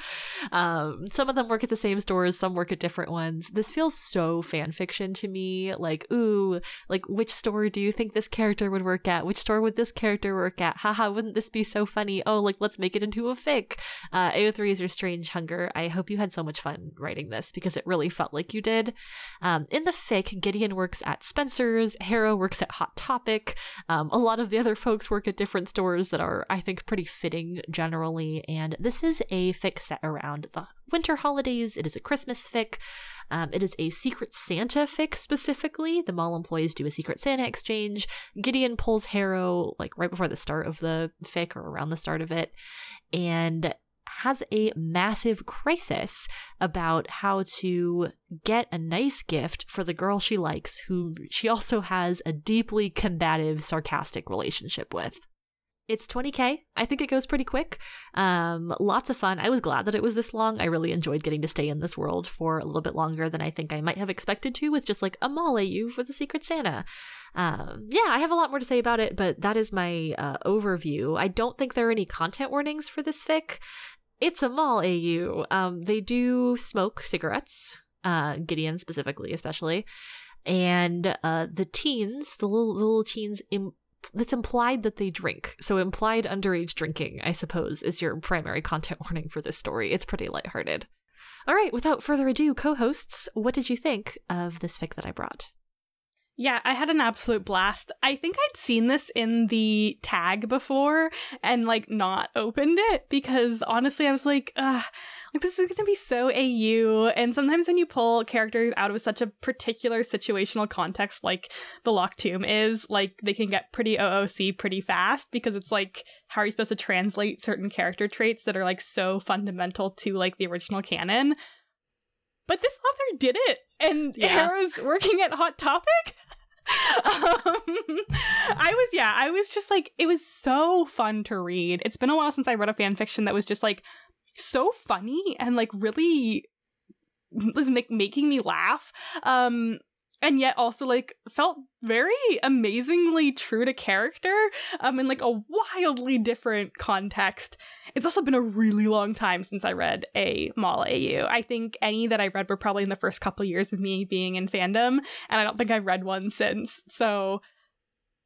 um, some of them work at the same stores, some work at different ones. This feels so fan fiction to me. Like, ooh, like which store do you think this character would work at? Which store would this character work at? Haha, wouldn't this be so funny? Oh, like let's make it into a fic. Uh, AO3 is your strange hunger. I hope you had so much fun writing this because it really felt like you did. Um, in the fic, Gideon works at Spencer's, Harrow works at Hot Topic. Um, a lot of the other folks work at different stores that are, I think, pretty fitting generally. And this is a fic set around the winter holidays. It is a Christmas fic. Um, it is a Secret Santa fic specifically. The mall employees do a Secret Santa exchange. Gideon pulls Harrow like right before the start of the fic or around the start of it. And has a massive crisis about how to get a nice gift for the girl she likes, whom she also has a deeply combative, sarcastic relationship with. It's 20k. I think it goes pretty quick. Um, lots of fun. I was glad that it was this long. I really enjoyed getting to stay in this world for a little bit longer than I think I might have expected to with just like a mall AU for the Secret Santa. Um, yeah, I have a lot more to say about it, but that is my uh, overview. I don't think there are any content warnings for this fic it's a mall AU. Um, they do smoke cigarettes, uh, Gideon specifically, especially, and uh, the teens, the little, little teens, Im- it's implied that they drink. So implied underage drinking, I suppose, is your primary content warning for this story. It's pretty lighthearted. All right, without further ado, co-hosts, what did you think of this fic that I brought? Yeah, I had an absolute blast. I think I'd seen this in the tag before and like not opened it because honestly I was like, Ugh, like this is gonna be so AU. And sometimes when you pull characters out of such a particular situational context like the Locked Tomb is, like they can get pretty OOC pretty fast because it's like how are you supposed to translate certain character traits that are like so fundamental to like the original canon? But this author did it and Yeah. Harrow's working at Hot Topic. um, I was yeah, I was just like it was so fun to read. It's been a while since I read a fan fiction that was just like so funny and like really was make, making me laugh. Um and yet also like felt very amazingly true to character um in like a wildly different context it's also been a really long time since I read a Mall AU. I think any that I read were probably in the first couple years of me being in fandom, and I don't think I've read one since. So,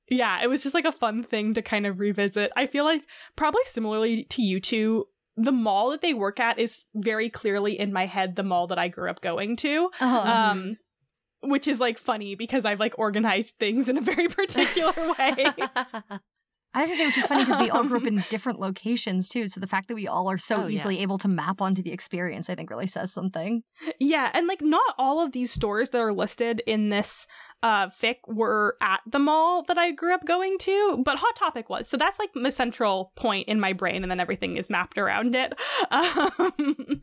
yeah, it was just like a fun thing to kind of revisit. I feel like probably similarly to you two, the mall that they work at is very clearly in my head the mall that I grew up going to. Uh-huh. Um, which is like funny because I've like organized things in a very particular way. I was gonna say, which is funny because we all grew up in um, different locations too. So the fact that we all are so Oh, yeah. easily able to map onto the experience, I think, really says something. Yeah, and like not all of these stores that are listed in this uh fic were at the mall that I grew up going to, but Hot Topic was. So that's like the central point in my brain and then everything is mapped around it. Um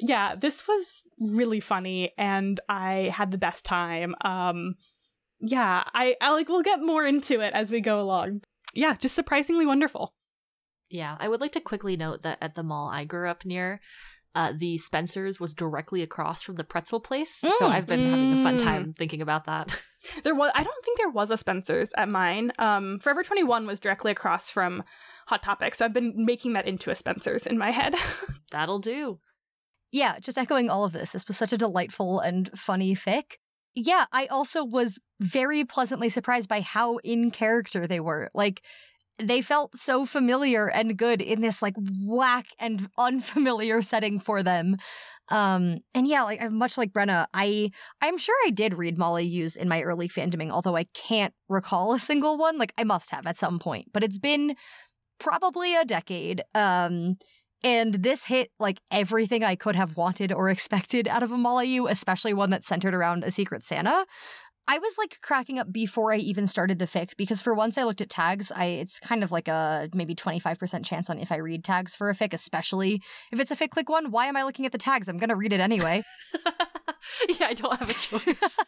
Yeah, this was really funny and I had the best time. Um yeah, I, I like we'll get more into it as we go along. Yeah, just surprisingly wonderful. Yeah, I would like to quickly note that at the mall I grew up near, uh, the Spencer's was directly across from the pretzel place. so Mm, I've been having a fun mm. time thinking about that. There was I don't think there was a Spencer's at mine. Um Forever 21 was directly across from Hot Topic, so I've been making that into a Spencer's in my head. That'll do. Yeah, just echoing all of this. This was such a delightful and funny fic. Yeah, I also was very pleasantly surprised by how in character they were. Like, they felt so familiar and good in this like whack and unfamiliar setting for them. Um, and yeah, like much like Brenna, I I'm sure I did read mall AUs in my early fandoming, although I can't recall a single one. Like I must have at some point, but it's been probably a decade. Um, And this hit like everything I could have wanted or expected out of a Molly especially one that's centered around a Secret Santa. I was like cracking up before I even started the fic because for once I looked at tags, I it's kind of like a maybe 25% chance on if I read tags for a fic, especially if it's a fic click one. Why am I looking at the tags? I'm gonna read it anyway. yeah, I don't have a choice.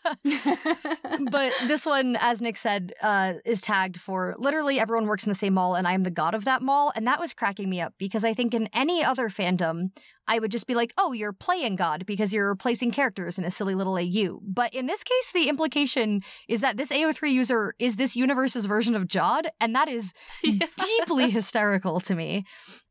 but this one, as Nick said, uh, is tagged for literally everyone works in the same mall, and I am the god of that mall. And that was cracking me up because I think in any other fandom, I would just be like, oh, you're playing God because you're replacing characters in a silly little AU. But in this case, the implication is that this AO3 user is this universe's version of Jod, and that is yeah. deeply hysterical to me.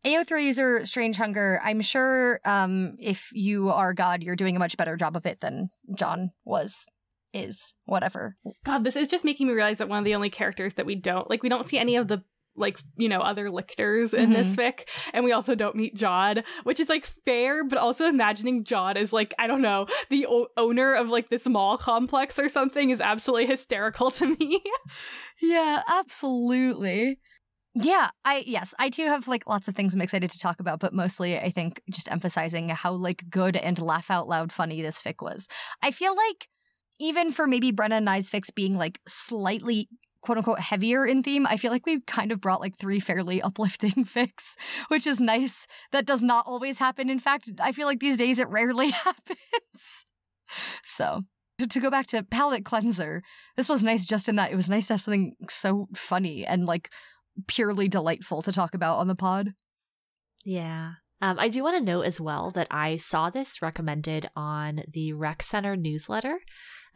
AO3 user Strange Hunger, I'm sure um, if you are God, you're doing a much better job of it than John was is whatever. God, this is just making me realize that one of the only characters that we don't like, we don't see any of the like you know other lictors in mm-hmm. this fic and we also don't meet Jod which is like fair but also imagining Jod as like I don't know the o- owner of like this mall complex or something is absolutely hysterical to me yeah absolutely yeah, I yes, I too have like lots of things I'm excited to talk about, but mostly I think just emphasizing how like good and laugh out loud funny this fic was. I feel like even for maybe Brenna and I's fics being like slightly quote unquote heavier in theme, I feel like we've kind of brought like three fairly uplifting fics, which is nice. That does not always happen. In fact, I feel like these days it rarely happens. So to, to go back to palette cleanser, this was nice just in that it was nice to have something so funny and like purely delightful to talk about on the pod. Yeah. Um, I do want to note as well that I saw this recommended on the Rec Center newsletter.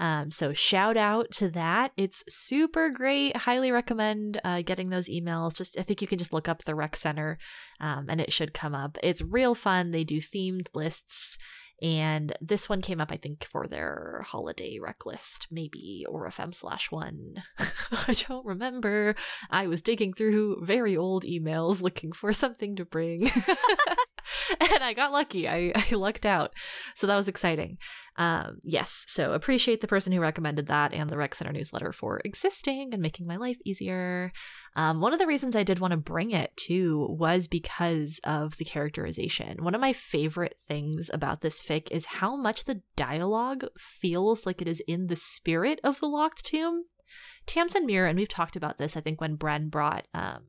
Um, so shout out to that. It's super great. Highly recommend uh, getting those emails. Just I think you can just look up the Rec Center, um, and it should come up. It's real fun. They do themed lists. And this one came up, I think, for their holiday rec list, maybe, or FM slash one. I don't remember. I was digging through very old emails looking for something to bring. and I got lucky. I, I lucked out. So that was exciting. Um, yes, so appreciate the person who recommended that and the Rec Center newsletter for existing and making my life easier. Um, one of the reasons I did want to bring it too was because of the characterization. One of my favorite things about this fic is how much the dialogue feels like it is in the spirit of the locked tomb. Tamsin Muir, and we've talked about this, I think, when Bren brought um,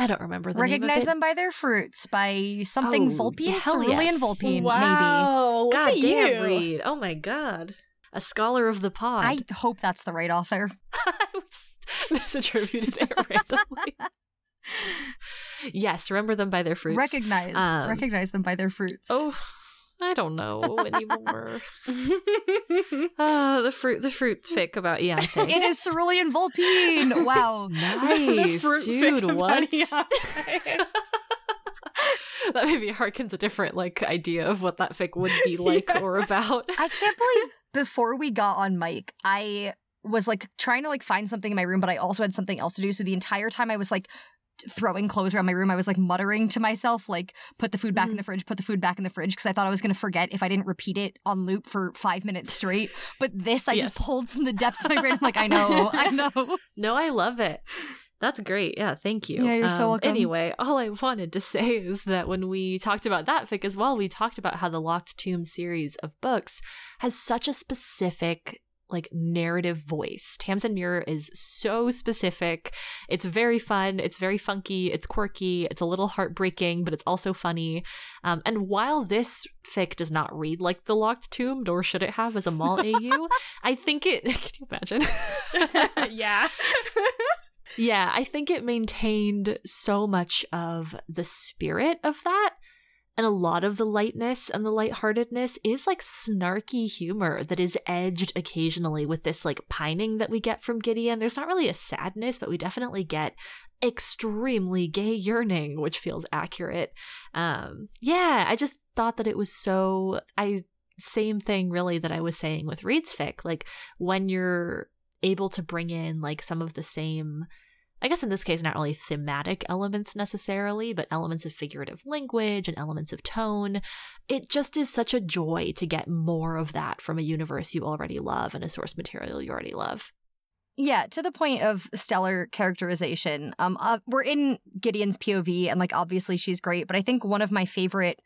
I don't remember the Recognize them by their fruits, by something oh, Vulpine, Cerulean yes. Vulpine, wow, maybe. God damn, Reed. Oh my god. A scholar of the pod. I hope that's the right author. I just misattributed it randomly. yes, remember them by their fruits. Recognize. Um, recognize them by their fruits. Oh, I don't know anymore. uh, the fruit, the fruit fic about Ianthe. It is cerulean vulpine. Wow, nice, dude. What? that maybe harkens a different like idea of what that fic would be like yeah. or about. I can't believe before we got on mic, I was like trying to like find something in my room, but I also had something else to do. So the entire time I was like throwing clothes around my room, I was like muttering to myself, like, put the food back mm-hmm. in the fridge, put the food back in the fridge, because I thought I was going to forget if I didn't repeat it on loop for five minutes straight. But this I yes. just pulled from the depths of my brain. I'm like, I know, I know. No, I love it. That's great. Yeah, thank you. Yeah, you're um, so welcome. Anyway, all I wanted to say is that when we talked about that fic as well, we talked about how the Locked Tomb series of books has such a specific like narrative voice. Tamsin Muir is so specific. It's very fun. It's very funky. It's quirky. It's a little heartbreaking, but it's also funny. Um, and while this fic does not read like The Locked Tomb, nor should it have as a mall AU, I think it. Can you imagine? yeah. yeah, I think it maintained so much of the spirit of that and a lot of the lightness and the lightheartedness is like snarky humor that is edged occasionally with this like pining that we get from Gideon. There's not really a sadness, but we definitely get extremely gay yearning, which feels accurate. Um, yeah, I just thought that it was so I same thing really that I was saying with Reed's fic. Like when you're able to bring in like some of the same I guess in this case, not really thematic elements necessarily, but elements of figurative language and elements of tone. It just is such a joy to get more of that from a universe you already love and a source material you already love. Yeah, to the point of stellar characterization. Um, uh, we're in Gideon's POV, and like obviously she's great, but I think one of my favorite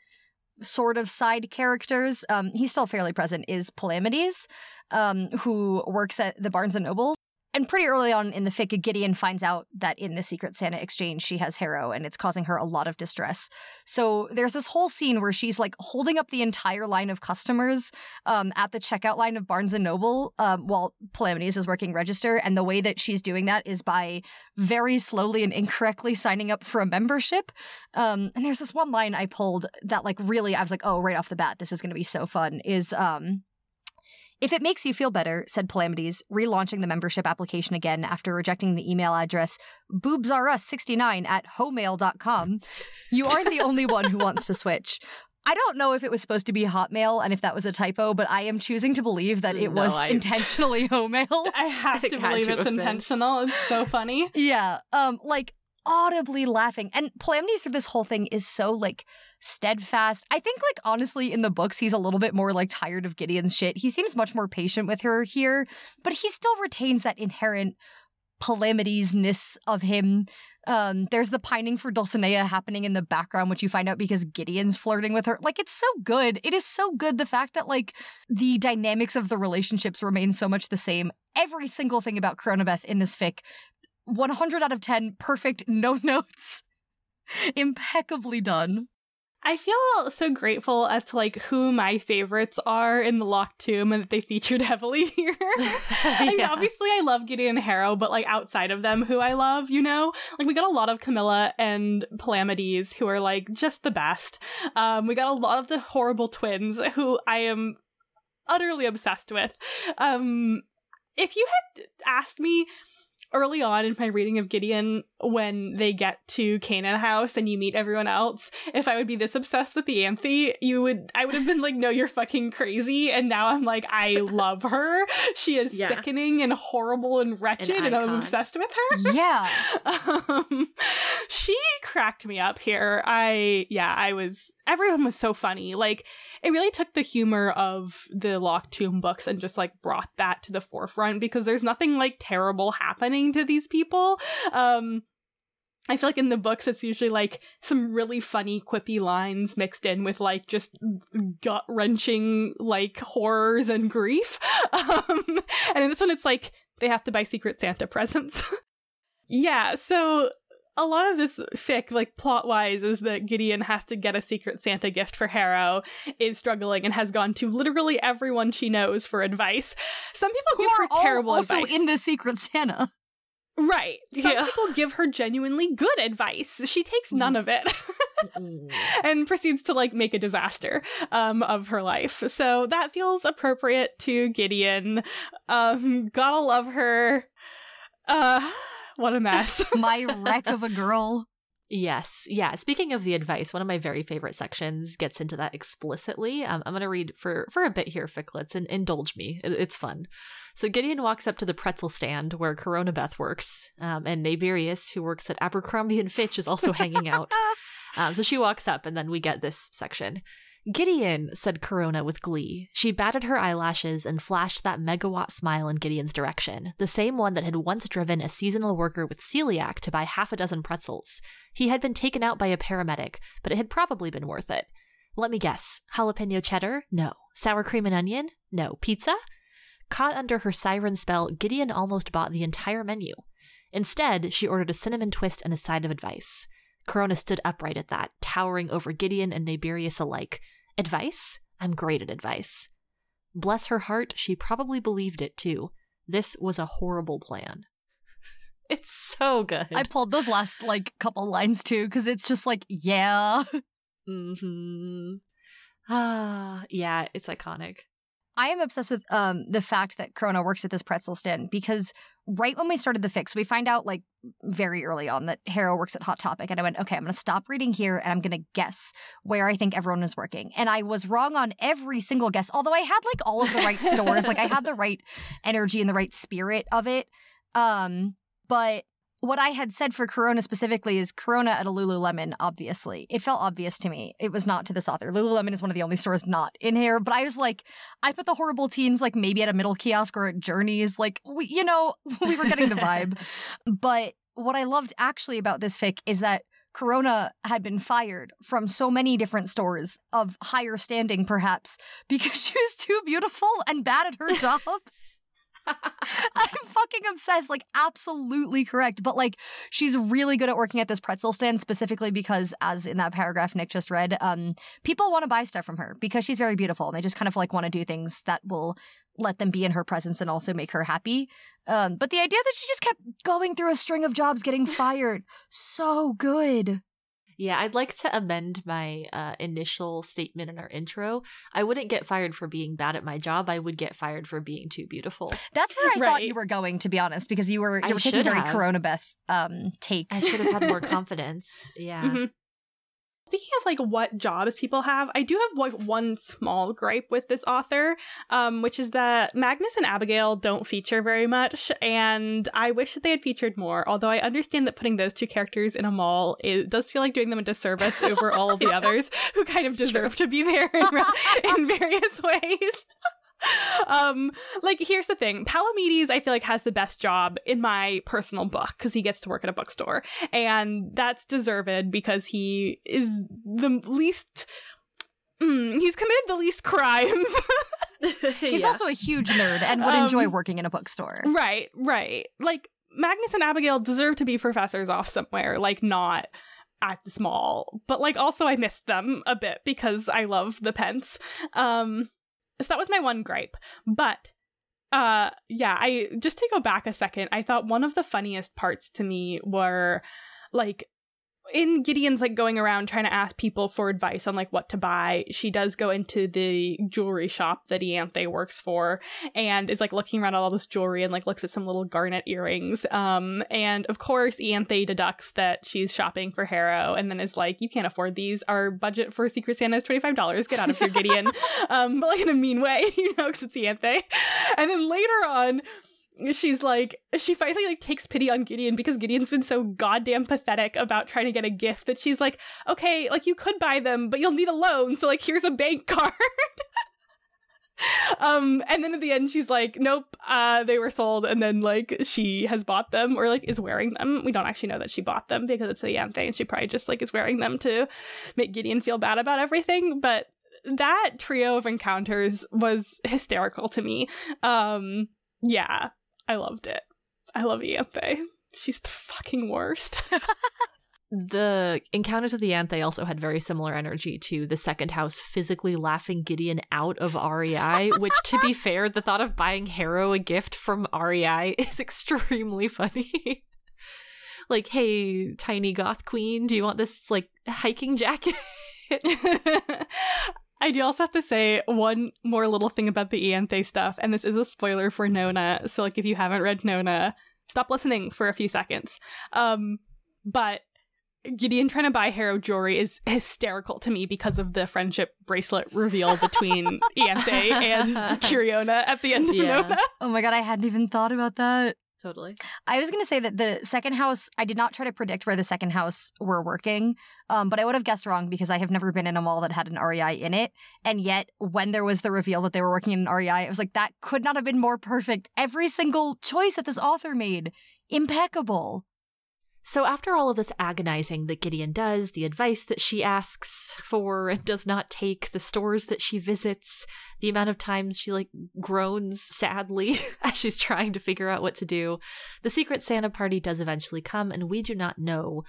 sort of side characters, um, he's still fairly present, is Palamedes, um, who works at the Barnes and Noble. And pretty early on in the fic, Gideon finds out that in the Secret Santa exchange, she has Harrow and it's causing her a lot of distress. So there's this whole scene where she's like holding up the entire line of customers um, at the checkout line of Barnes and Noble um, while Palamedes is working register. And the way that she's doing that is by very slowly and incorrectly signing up for a membership. Um, and there's this one line I pulled that like really, I was like, oh, right off the bat, this is going to be so fun. Is um, if it makes you feel better, said Palamedes, relaunching the membership application again after rejecting the email address boobsrus69 at homail.com, you aren't the only one who wants to switch. I don't know if it was supposed to be Hotmail and if that was a typo, but I am choosing to believe that it No, was I- intentionally Homail. I have to had believe to it's have been. intentional. It's so funny. Yeah, um, like audibly laughing. And Palamedes through this whole thing is so like steadfast. I think like honestly in the books he's a little bit more like tired of Gideon's shit. He seems much more patient with her here, but he still retains that inherent Palamedes-ness of him. Um, there's the pining for Dulcinea happening in the background, which you find out because Gideon's flirting with her. Like, it's so good. It is so good. The fact that, like, the dynamics of the relationships remain so much the same. Every single thing about Coronabeth in this fic 100 out of 10, perfect, no notes. Impeccably done. I feel so grateful as to like who my favorites are in the Locked Tomb and that they featured heavily here. I mean, Yeah. obviously, I love Gideon and Harrow, but like outside of them, who I love, you know, like we got a lot of Camilla and Palamedes who are like just the best. Um, we got a lot of the horrible twins who I am utterly obsessed with. Um, if you had asked me early on in my reading of Gideon when they get to Canaan House and you meet everyone else, if I would be this obsessed with the Ianthe, you would I would have been like, no, you're fucking crazy. And now I'm like, I love her. She is Yeah. sickening and horrible and wretched, and I'm obsessed with her. Yeah. um, she cracked me up here. I yeah, I was everyone was so funny. Like it really took the humor of the Locked Tomb books and just like brought that to the forefront because there's nothing like terrible happening to these people. Um I feel like in the books it's usually like some really funny quippy lines mixed in with like just gut wrenching like horrors and grief. Um and in this one it's like they have to buy secret Santa presents. Yeah, so a lot of this fic, like plot wise, is that Gideon has to get a secret Santa gift for Harrow, is struggling, and has gone to literally everyone she knows for advice. Some people Who give are terrible also advice. in the Secret Santa. right. Some Yeah. people give her genuinely good advice. She takes none of it. And proceeds to like make a disaster um of her life. So that feels appropriate to Gideon. Um gotta love her. Uh what a mess. My wreck of a girl. Yes. Yeah. Speaking of the advice, one of my very favorite sections gets into that explicitly. Um, I'm going to read for, for a bit here, Ficlets, and indulge me. It- it's fun. So Gideon walks up to the pretzel stand where Coronabeth works, um, and Naberius, who works at Abercrombie and Fitch, is also hanging out. Um, so she walks up, and then we get this section. Gideon, said Corona with glee. She batted her eyelashes and flashed that megawatt smile in Gideon's direction, the same one that had once driven a seasonal worker with celiac to buy half a dozen pretzels. He had been taken out by a paramedic, but it had probably been worth it. Let me guess. Jalapeno cheddar? No. Sour cream and onion? No. Pizza? Caught under her siren spell, Gideon almost bought the entire menu. Instead, she ordered a cinnamon twist and a side of advice. Corona stood upright at that, towering over Gideon and Naberius alike. Advice? I'm great at advice. Bless her heart, she probably believed it too. This was a horrible plan. It's so good. I pulled those last like couple lines too because it's just like, yeah. hmm Ah, yeah, it's iconic. I am obsessed with um the fact that Corona works at this pretzel stand because right when we started the fix, we find out like very early on that Harrow works at Hot Topic, and I went, okay, I'm gonna stop reading here and I'm gonna guess where I think everyone is working. And I was wrong on every single guess, although I had like all of the right stores, like I had the right energy and the right spirit of it. Um, but what I had said for Corona specifically is Corona at a Lululemon, obviously. It felt obvious to me. It was not to this author. Lululemon is one of the only stores not in here, but I was like, I put the horrible teens like maybe at a middle kiosk or at Journeys. Like, we, you know, we were getting the vibe. but what I loved actually about this fic is that Corona had been fired from so many different stores of higher standing, perhaps, because she was too beautiful and bad at her job. I'm fucking obsessed. Like, absolutely correct. But like, she's really good at working at this pretzel stand specifically because, as in that paragraph Nick just read, um, people want to buy stuff from her because she's very beautiful and they just kind of like want to do things that will let them be in her presence and also make her happy. Um, but the idea that she just kept going through a string of jobs, getting fired, so good. Yeah, I'd like to amend my uh, initial statement in our intro. I wouldn't get fired for being bad at my job. I would get fired for being too beautiful. That's where I right. thought you were going, to be honest, because you were you I were taking a very Coronabeth um, take. I should have had more confidence. Yeah. Mm-hmm. Speaking of like what jobs people have, I do have like one small gripe with this author, um, which is that Magnus and Abigail don't feature very much, and I wish that they had featured more. Although I understand that putting those two characters in a mall it does feel like doing them a disservice over all of the others who kind of deserve true. to be there in, in various ways. um like here's the thing. Palamedes i feel like has the best job in my personal book because he gets to work at a bookstore. And that's deserved because he is the least mm, he's committed the least crimes. He's yeah. also a huge nerd and would um, enjoy working in a bookstore. Right right. Like magnus and abigail deserve to be professors off somewhere like not at the mall but like also i missed them a bit because i love the Pents. Um so that was my one gripe. But uh yeah, I just to go back a second, I thought one of the funniest parts to me were like in Gideon's like going around trying to ask people for advice on like what to buy, she does go into the jewelry shop that Ianthe works for and is like looking around at all this jewelry and like looks at some little garnet earrings. Um, and of course, Ianthe deducts that she's shopping for Harrow and then is like, "You can't afford these. Our budget for Secret Santa is twenty five dollars. Get out of here, Gideon." um, but like in a mean way, you know, because it's Ianthe. And then later on she's like she finally like takes pity on Gideon because Gideon's been so goddamn pathetic about trying to get a gift that she's like, okay, like you could buy them, but you'll need a loan, so like here's a bank card. um and then at the end she's like nope uh they were sold and then like she has bought them or like is wearing them. We don't actually know that she bought them because it's a yam thing and she probably just like is wearing them to make gideon feel bad about everything but that trio of encounters was hysterical to me. Um yeah I loved it. I love Ianthe. She's the fucking worst. the encounters with the Ianthe also had very similar energy to the second house physically laughing Gideon out of REI, which to be fair, the thought of buying Harrow a gift from REI is extremely funny. like, hey, tiny goth queen, do you want this like hiking jacket? I do also have to say one more little thing about the Ianthe stuff, and this is a spoiler for Nona. So, like, if you haven't read Nona, stop listening for a few seconds. Um, but Gideon trying to buy Harrow jewelry is hysterical to me because of the friendship bracelet reveal between Ianthe and Kiriona at the end of yeah. Nona. Oh my god, I hadn't even thought about that. Totally. I was going to say that the second house, I did not try to predict where the second house were working, um, but I would have guessed wrong because I have never been in a mall that had an REI in it. And yet, when there was the reveal that they were working in an REI, I was like, that could not have been more perfect. Every single choice that this author made, impeccable. So, after all of this agonizing that Gideon does, the advice that she asks for and does not take, the stores that she visits, the amount of times she like groans sadly as she's trying to figure out what to do, the Secret Santa party does eventually come, and we do not know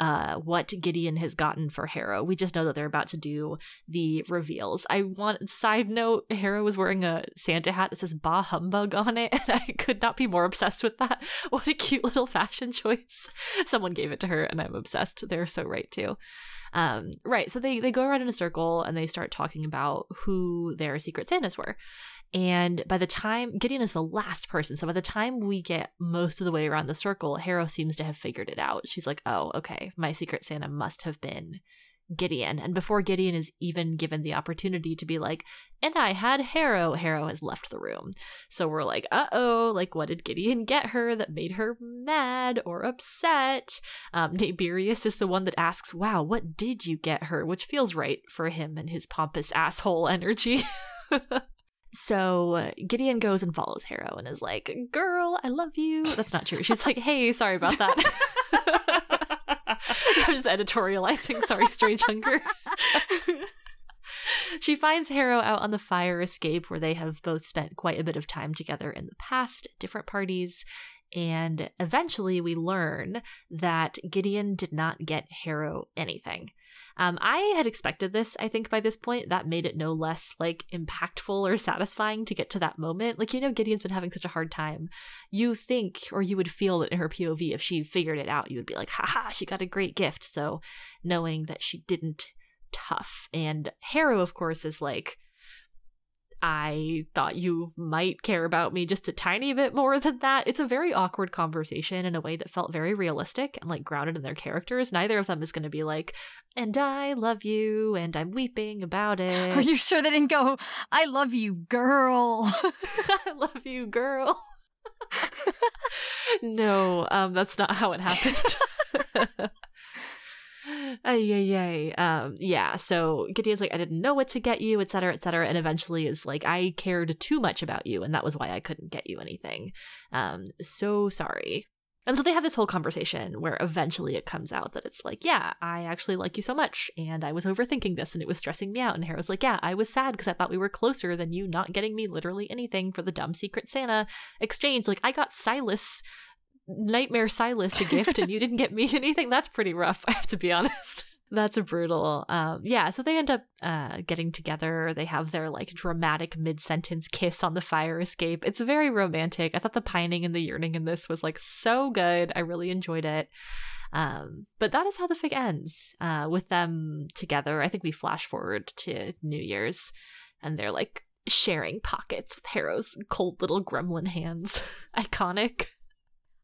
uh, what Gideon has gotten for Harrow. We just know that they're about to do the reveals. I want side note: Harrow was wearing a Santa hat that says "Bah Humbug" on it, and I could not be more obsessed with that. What a cute little fashion choice! Someone gave it to her, and I'm obsessed. They're so right too. Um, right, so they they go around in a circle and they start talking about who their secret Santas were. And by the time Gideon is the last person, so by the time we get most of the way around the circle, Harrow seems to have figured it out. She's like, oh, okay, my secret Santa must have been Gideon. And before Gideon is even given the opportunity to be like, and I had Harrow, Harrow has left the room. So we're like, uh oh, like what did Gideon get her that made her mad or upset? Um, is the one that asks, wow, what did you get her? Which feels right for him and his pompous asshole energy. So Gideon goes and follows Harrow and is like, Girl, I love you. That's not true. She's like, Hey, sorry about that. so I'm just editorializing. Sorry, Strange Hunger. she finds Harrow out on the fire escape where they have both spent quite a bit of time together in the past, different parties. And eventually we learn that Gideon did not get Harrow anything. Um, I had expected this, I think, by this point. That made it no less like impactful or satisfying to get to that moment. Like, you know, Gideon's been having such a hard time. You think, or you would feel that in her POV, if she figured it out, you would be like, haha, she got a great gift. So knowing that she didn't, tough. And Harrow, of course, is like, I thought you might care about me just a tiny bit more than that. It's a very awkward conversation in a way that felt very realistic and like grounded in their characters. Neither of them is going to be like, and I love you and I'm weeping about it. Are you sure they didn't go, I love you, girl? I love you, girl. no, um, that's not how it happened. Ay, ay. Um, yeah, so Gideon's like, I didn't know what to get you, et cetera, et cetera. And eventually is like, I cared too much about you, and that was why I couldn't get you anything. Um, so sorry. And so they have this whole conversation where eventually it comes out that it's like, yeah, I actually like you so much, and I was overthinking this and it was stressing me out. And Harrow's like, yeah, I was sad because I thought we were closer than you not getting me literally anything for the dumb Secret Santa exchange. Like, I got Silas Nightmare Silas a gift and you didn't get me anything. That's pretty rough, I have to be honest. That's a brutal. Um, yeah, so they end up uh, getting together. They have their like dramatic mid sentence kiss on the fire escape. It's very romantic. I thought the pining and the yearning in this was like so good. I really enjoyed it. Um, but that is how the fic ends uh, with them together. I think we flash forward to New Year's and they're like sharing pockets with Harrow's cold little gremlin hands. Iconic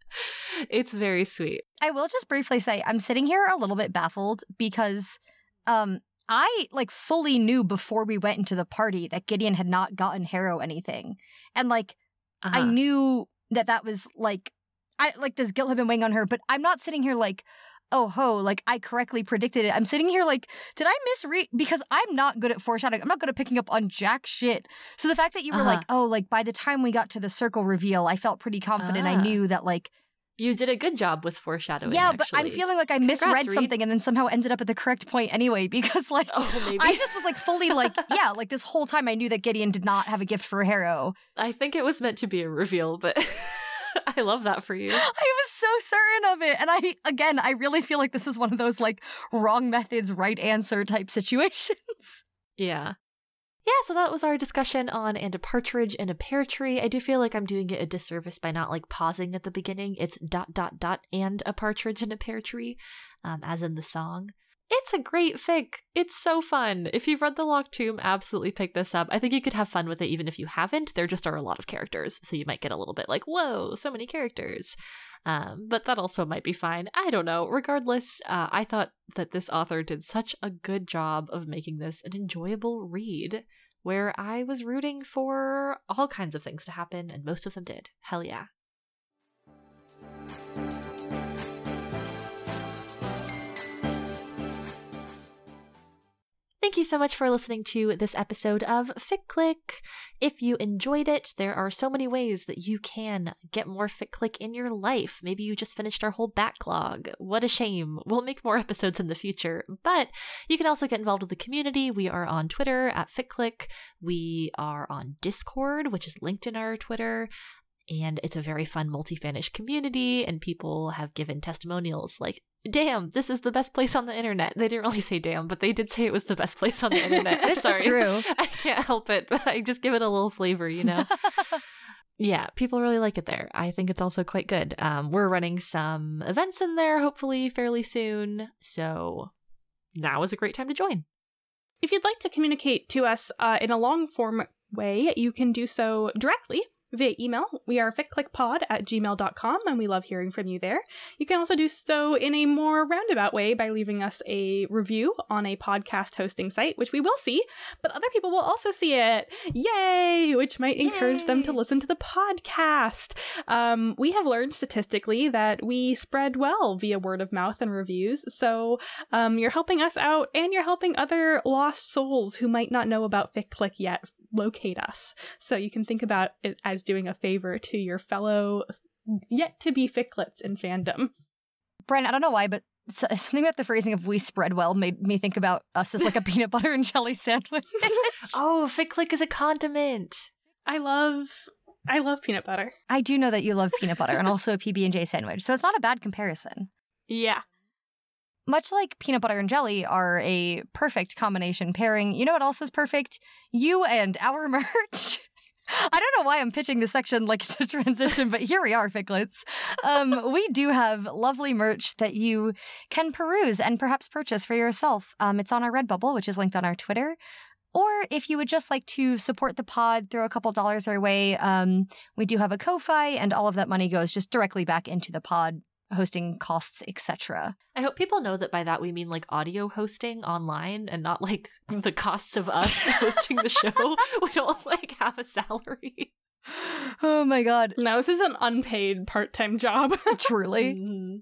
it's very sweet. I will just briefly say I'm sitting here a little bit baffled because um I like fully knew before we went into the party that Gideon had not gotten Harrow anything. And like uh-huh. I knew that that was like I like this guilt had been weighing on her, but I'm not sitting here like oh ho, like I correctly predicted it. I'm sitting here like, did I misread? Because I'm not good at foreshadowing. I'm not good at picking up on jack shit. So the fact that you were uh-huh. like, oh, like by the time we got to the circle reveal, I felt pretty confident. Uh-huh. I ah. knew that like you did a good job with foreshadowing. Yeah, but I'm feeling like I Congrats, misread Reed. something and then somehow ended up at the correct point anyway because like oh, I just was like fully like yeah, like this whole time I knew that Gideon did not have a gift for Harrow. I think it was meant to be a reveal, but I love that for you. I was so certain of it. And I again, I really feel like this is one of those like wrong methods, right answer type situations. Yeah yeah, so that was our discussion on and a partridge in a pear tree. I do feel like I'm doing it a disservice by not like pausing at the beginning. It's dot dot dot and a partridge in a pear tree, um, as in the song. It's a great fic. It's so fun. If you've read The Locked Tomb, absolutely pick this up. I think you could have fun with it even if you haven't. There just are a lot of characters, so you might get a little bit like, whoa, so many characters. Um, but that also might be fine. I don't know. Regardless, uh, I thought that this author did such a good job of making this an enjoyable read where I was rooting for all kinds of things to happen, and most of them did. Hell yeah. Thank you so much for listening to this episode of Fic Click. If you enjoyed it, there are so many ways that you can get more Fic Click in your life. Maybe you just finished our whole backlog. What a shame. We'll make more episodes in the future, but you can also get involved with the community. We are on Twitter at FicClick. We are on Discord, which is linked in our Twitter and it's a very fun multi-fanish community and people have given testimonials like damn this is the best place on the internet. They didn't really say damn but they did say it was the best place on the internet. This Sorry. is true. I can't help it but i just give it a little flavor you know? Yeah people really like it there. I think it's also quite good. Um, we're running some events in there hopefully fairly soon. So now is a great time to join. If you'd like to communicate to us uh, in a long form way you can do so directly via email. We are ficlicpod at gmail.com and we love hearing from you there. You can also do so in a more roundabout way by leaving us a review on a podcast hosting site, which we will see, but other people will also see it. Yay! Which might encourage Yay. them to listen to the podcast. Um, we have learned statistically that we spread well via word of mouth and reviews, so um, you're helping us out and you're helping other lost souls who might not know about FicClick yet locate us. So you can think about it as doing a favor to your fellow yet to be ficlets in fandom. Brian, I don't know why, but something about the phrasing of "we spread well" made me think about us as like a peanut butter and jelly sandwich. oh, Ficlick is a condiment. I love I love peanut butter. I do know that you love peanut butter and also a PB and J sandwich, so it's not a bad comparison. Yeah much like peanut butter and jelly are a perfect combination pairing, you know what else is perfect? You and our merch. I don't know why I'm pitching this section like it's a transition, but here we are, Ficlets. Um, we do have lovely merch that you can peruse and perhaps purchase for yourself. Um, it's on our Redbubble, which is linked on our Twitter. Or if you would just like to support the pod, throw a couple dollars our way. Um, we do have a Ko-Fi, and all of that money goes just directly back into the pod hosting costs, etc. I hope people know that by that we mean like audio hosting online and not like the costs of us hosting the show. We don't like have a salary. Oh my god. No, this is an unpaid part-time job. Truly. Mm-hmm.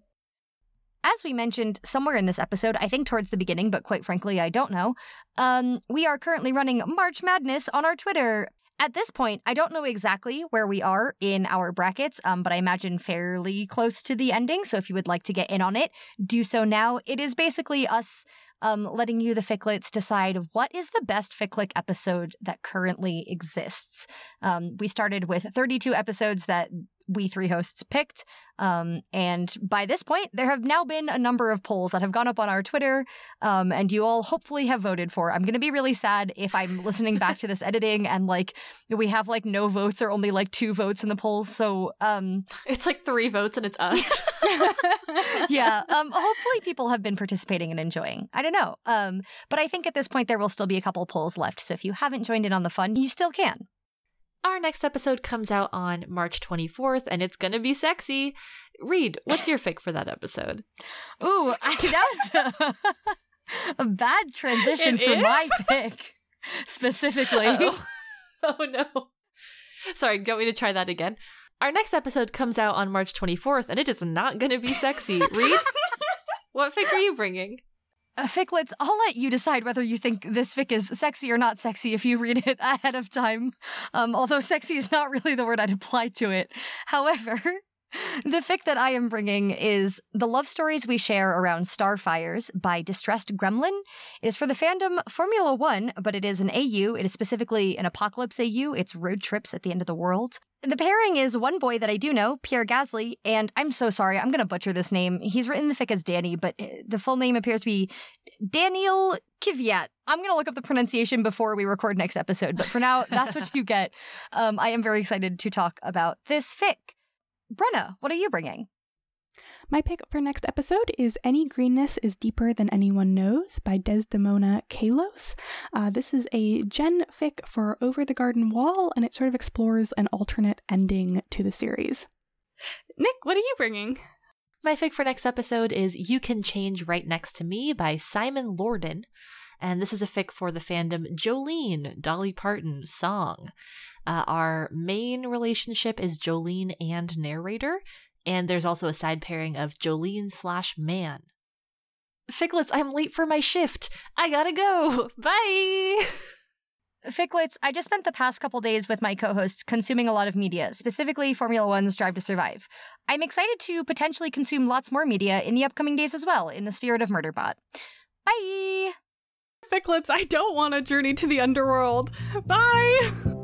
As we mentioned somewhere in this episode, I think towards the beginning, but quite frankly, I don't know, um, we are currently running March Madness on our Twitter. At this point, I don't know exactly where we are in our brackets, um, but I imagine fairly close to the ending. So if you would like to get in on it, do so now. It is basically us um, letting you, the Ficlets, decide what is the best Ficlick episode that currently exists. Um, we started with 32 episodes that we three hosts picked. Um, and by this point, there have now been a number of polls that have gone up on our Twitter, um, and you all hopefully have voted for. I'm going to be really sad if I'm listening back to this editing and like we have like no votes or only like two votes in the polls. So um, it's like three votes and it's us. yeah. Um, hopefully, people have been participating and enjoying. I don't know. Um, but I think at this point there will still be a couple polls left. So if you haven't joined in on the fun, you still can. Our next episode comes out on March 24th, and it's gonna be sexy. Reed, what's your fic for that episode? Ooh, I, that was a, a bad transition it for is? my pick, specifically. oh Oh no. Sorry, go me to try that again. Our next episode comes out on March 24th, and it is not gonna be sexy. Reed, what fic are you bringing? Uh, Ficlets, I'll let you decide whether you think this fic is sexy or not sexy if you read it ahead of time. Um, although sexy is not really the word I'd apply to it. However, the fic that I am bringing is The Love Stories We Share Around Starfires by Distressed Gremlin. It is for the fandom Formula One, but it is an AU. It is specifically an apocalypse AU. It's road trips at the end of the world. The pairing is one boy that I do know, Pierre Gasly, and I'm so sorry, I'm going to butcher this name. He's written the fic as Danny, but uh, the full name appears to be Daniel Kvyat. I'm going to look up the pronunciation before we record next episode, but for now, that's what you get. Um, I am very excited to talk about this fic. Brenna, what are you bringing? My pick for next episode is Any Greenness is Deeper Than Anyone Knows by Desdemona Kalos. Uh, this is a gen fic for Over the Garden Wall, and it sort of explores an alternate ending to the series. Nick, what are you bringing? My fic for next episode is You Can Change Right Next to Me by Simon Lorden. And this is a fic for the fandom Jolene, Dolly Parton song. Uh, our main relationship is Jolene and narrator, and there's also a side pairing of Jolene slash man. Ficlets, I'm late for my shift. I gotta go. Bye. Ficlets, I just spent the past couple days with my co hosts consuming a lot of media, specifically Formula One's Drive to Survive. I'm excited to potentially consume lots more media in the upcoming days as well, in the spirit of Murderbot. Bye! Ficlets, I don't want a journey to the underworld. Bye!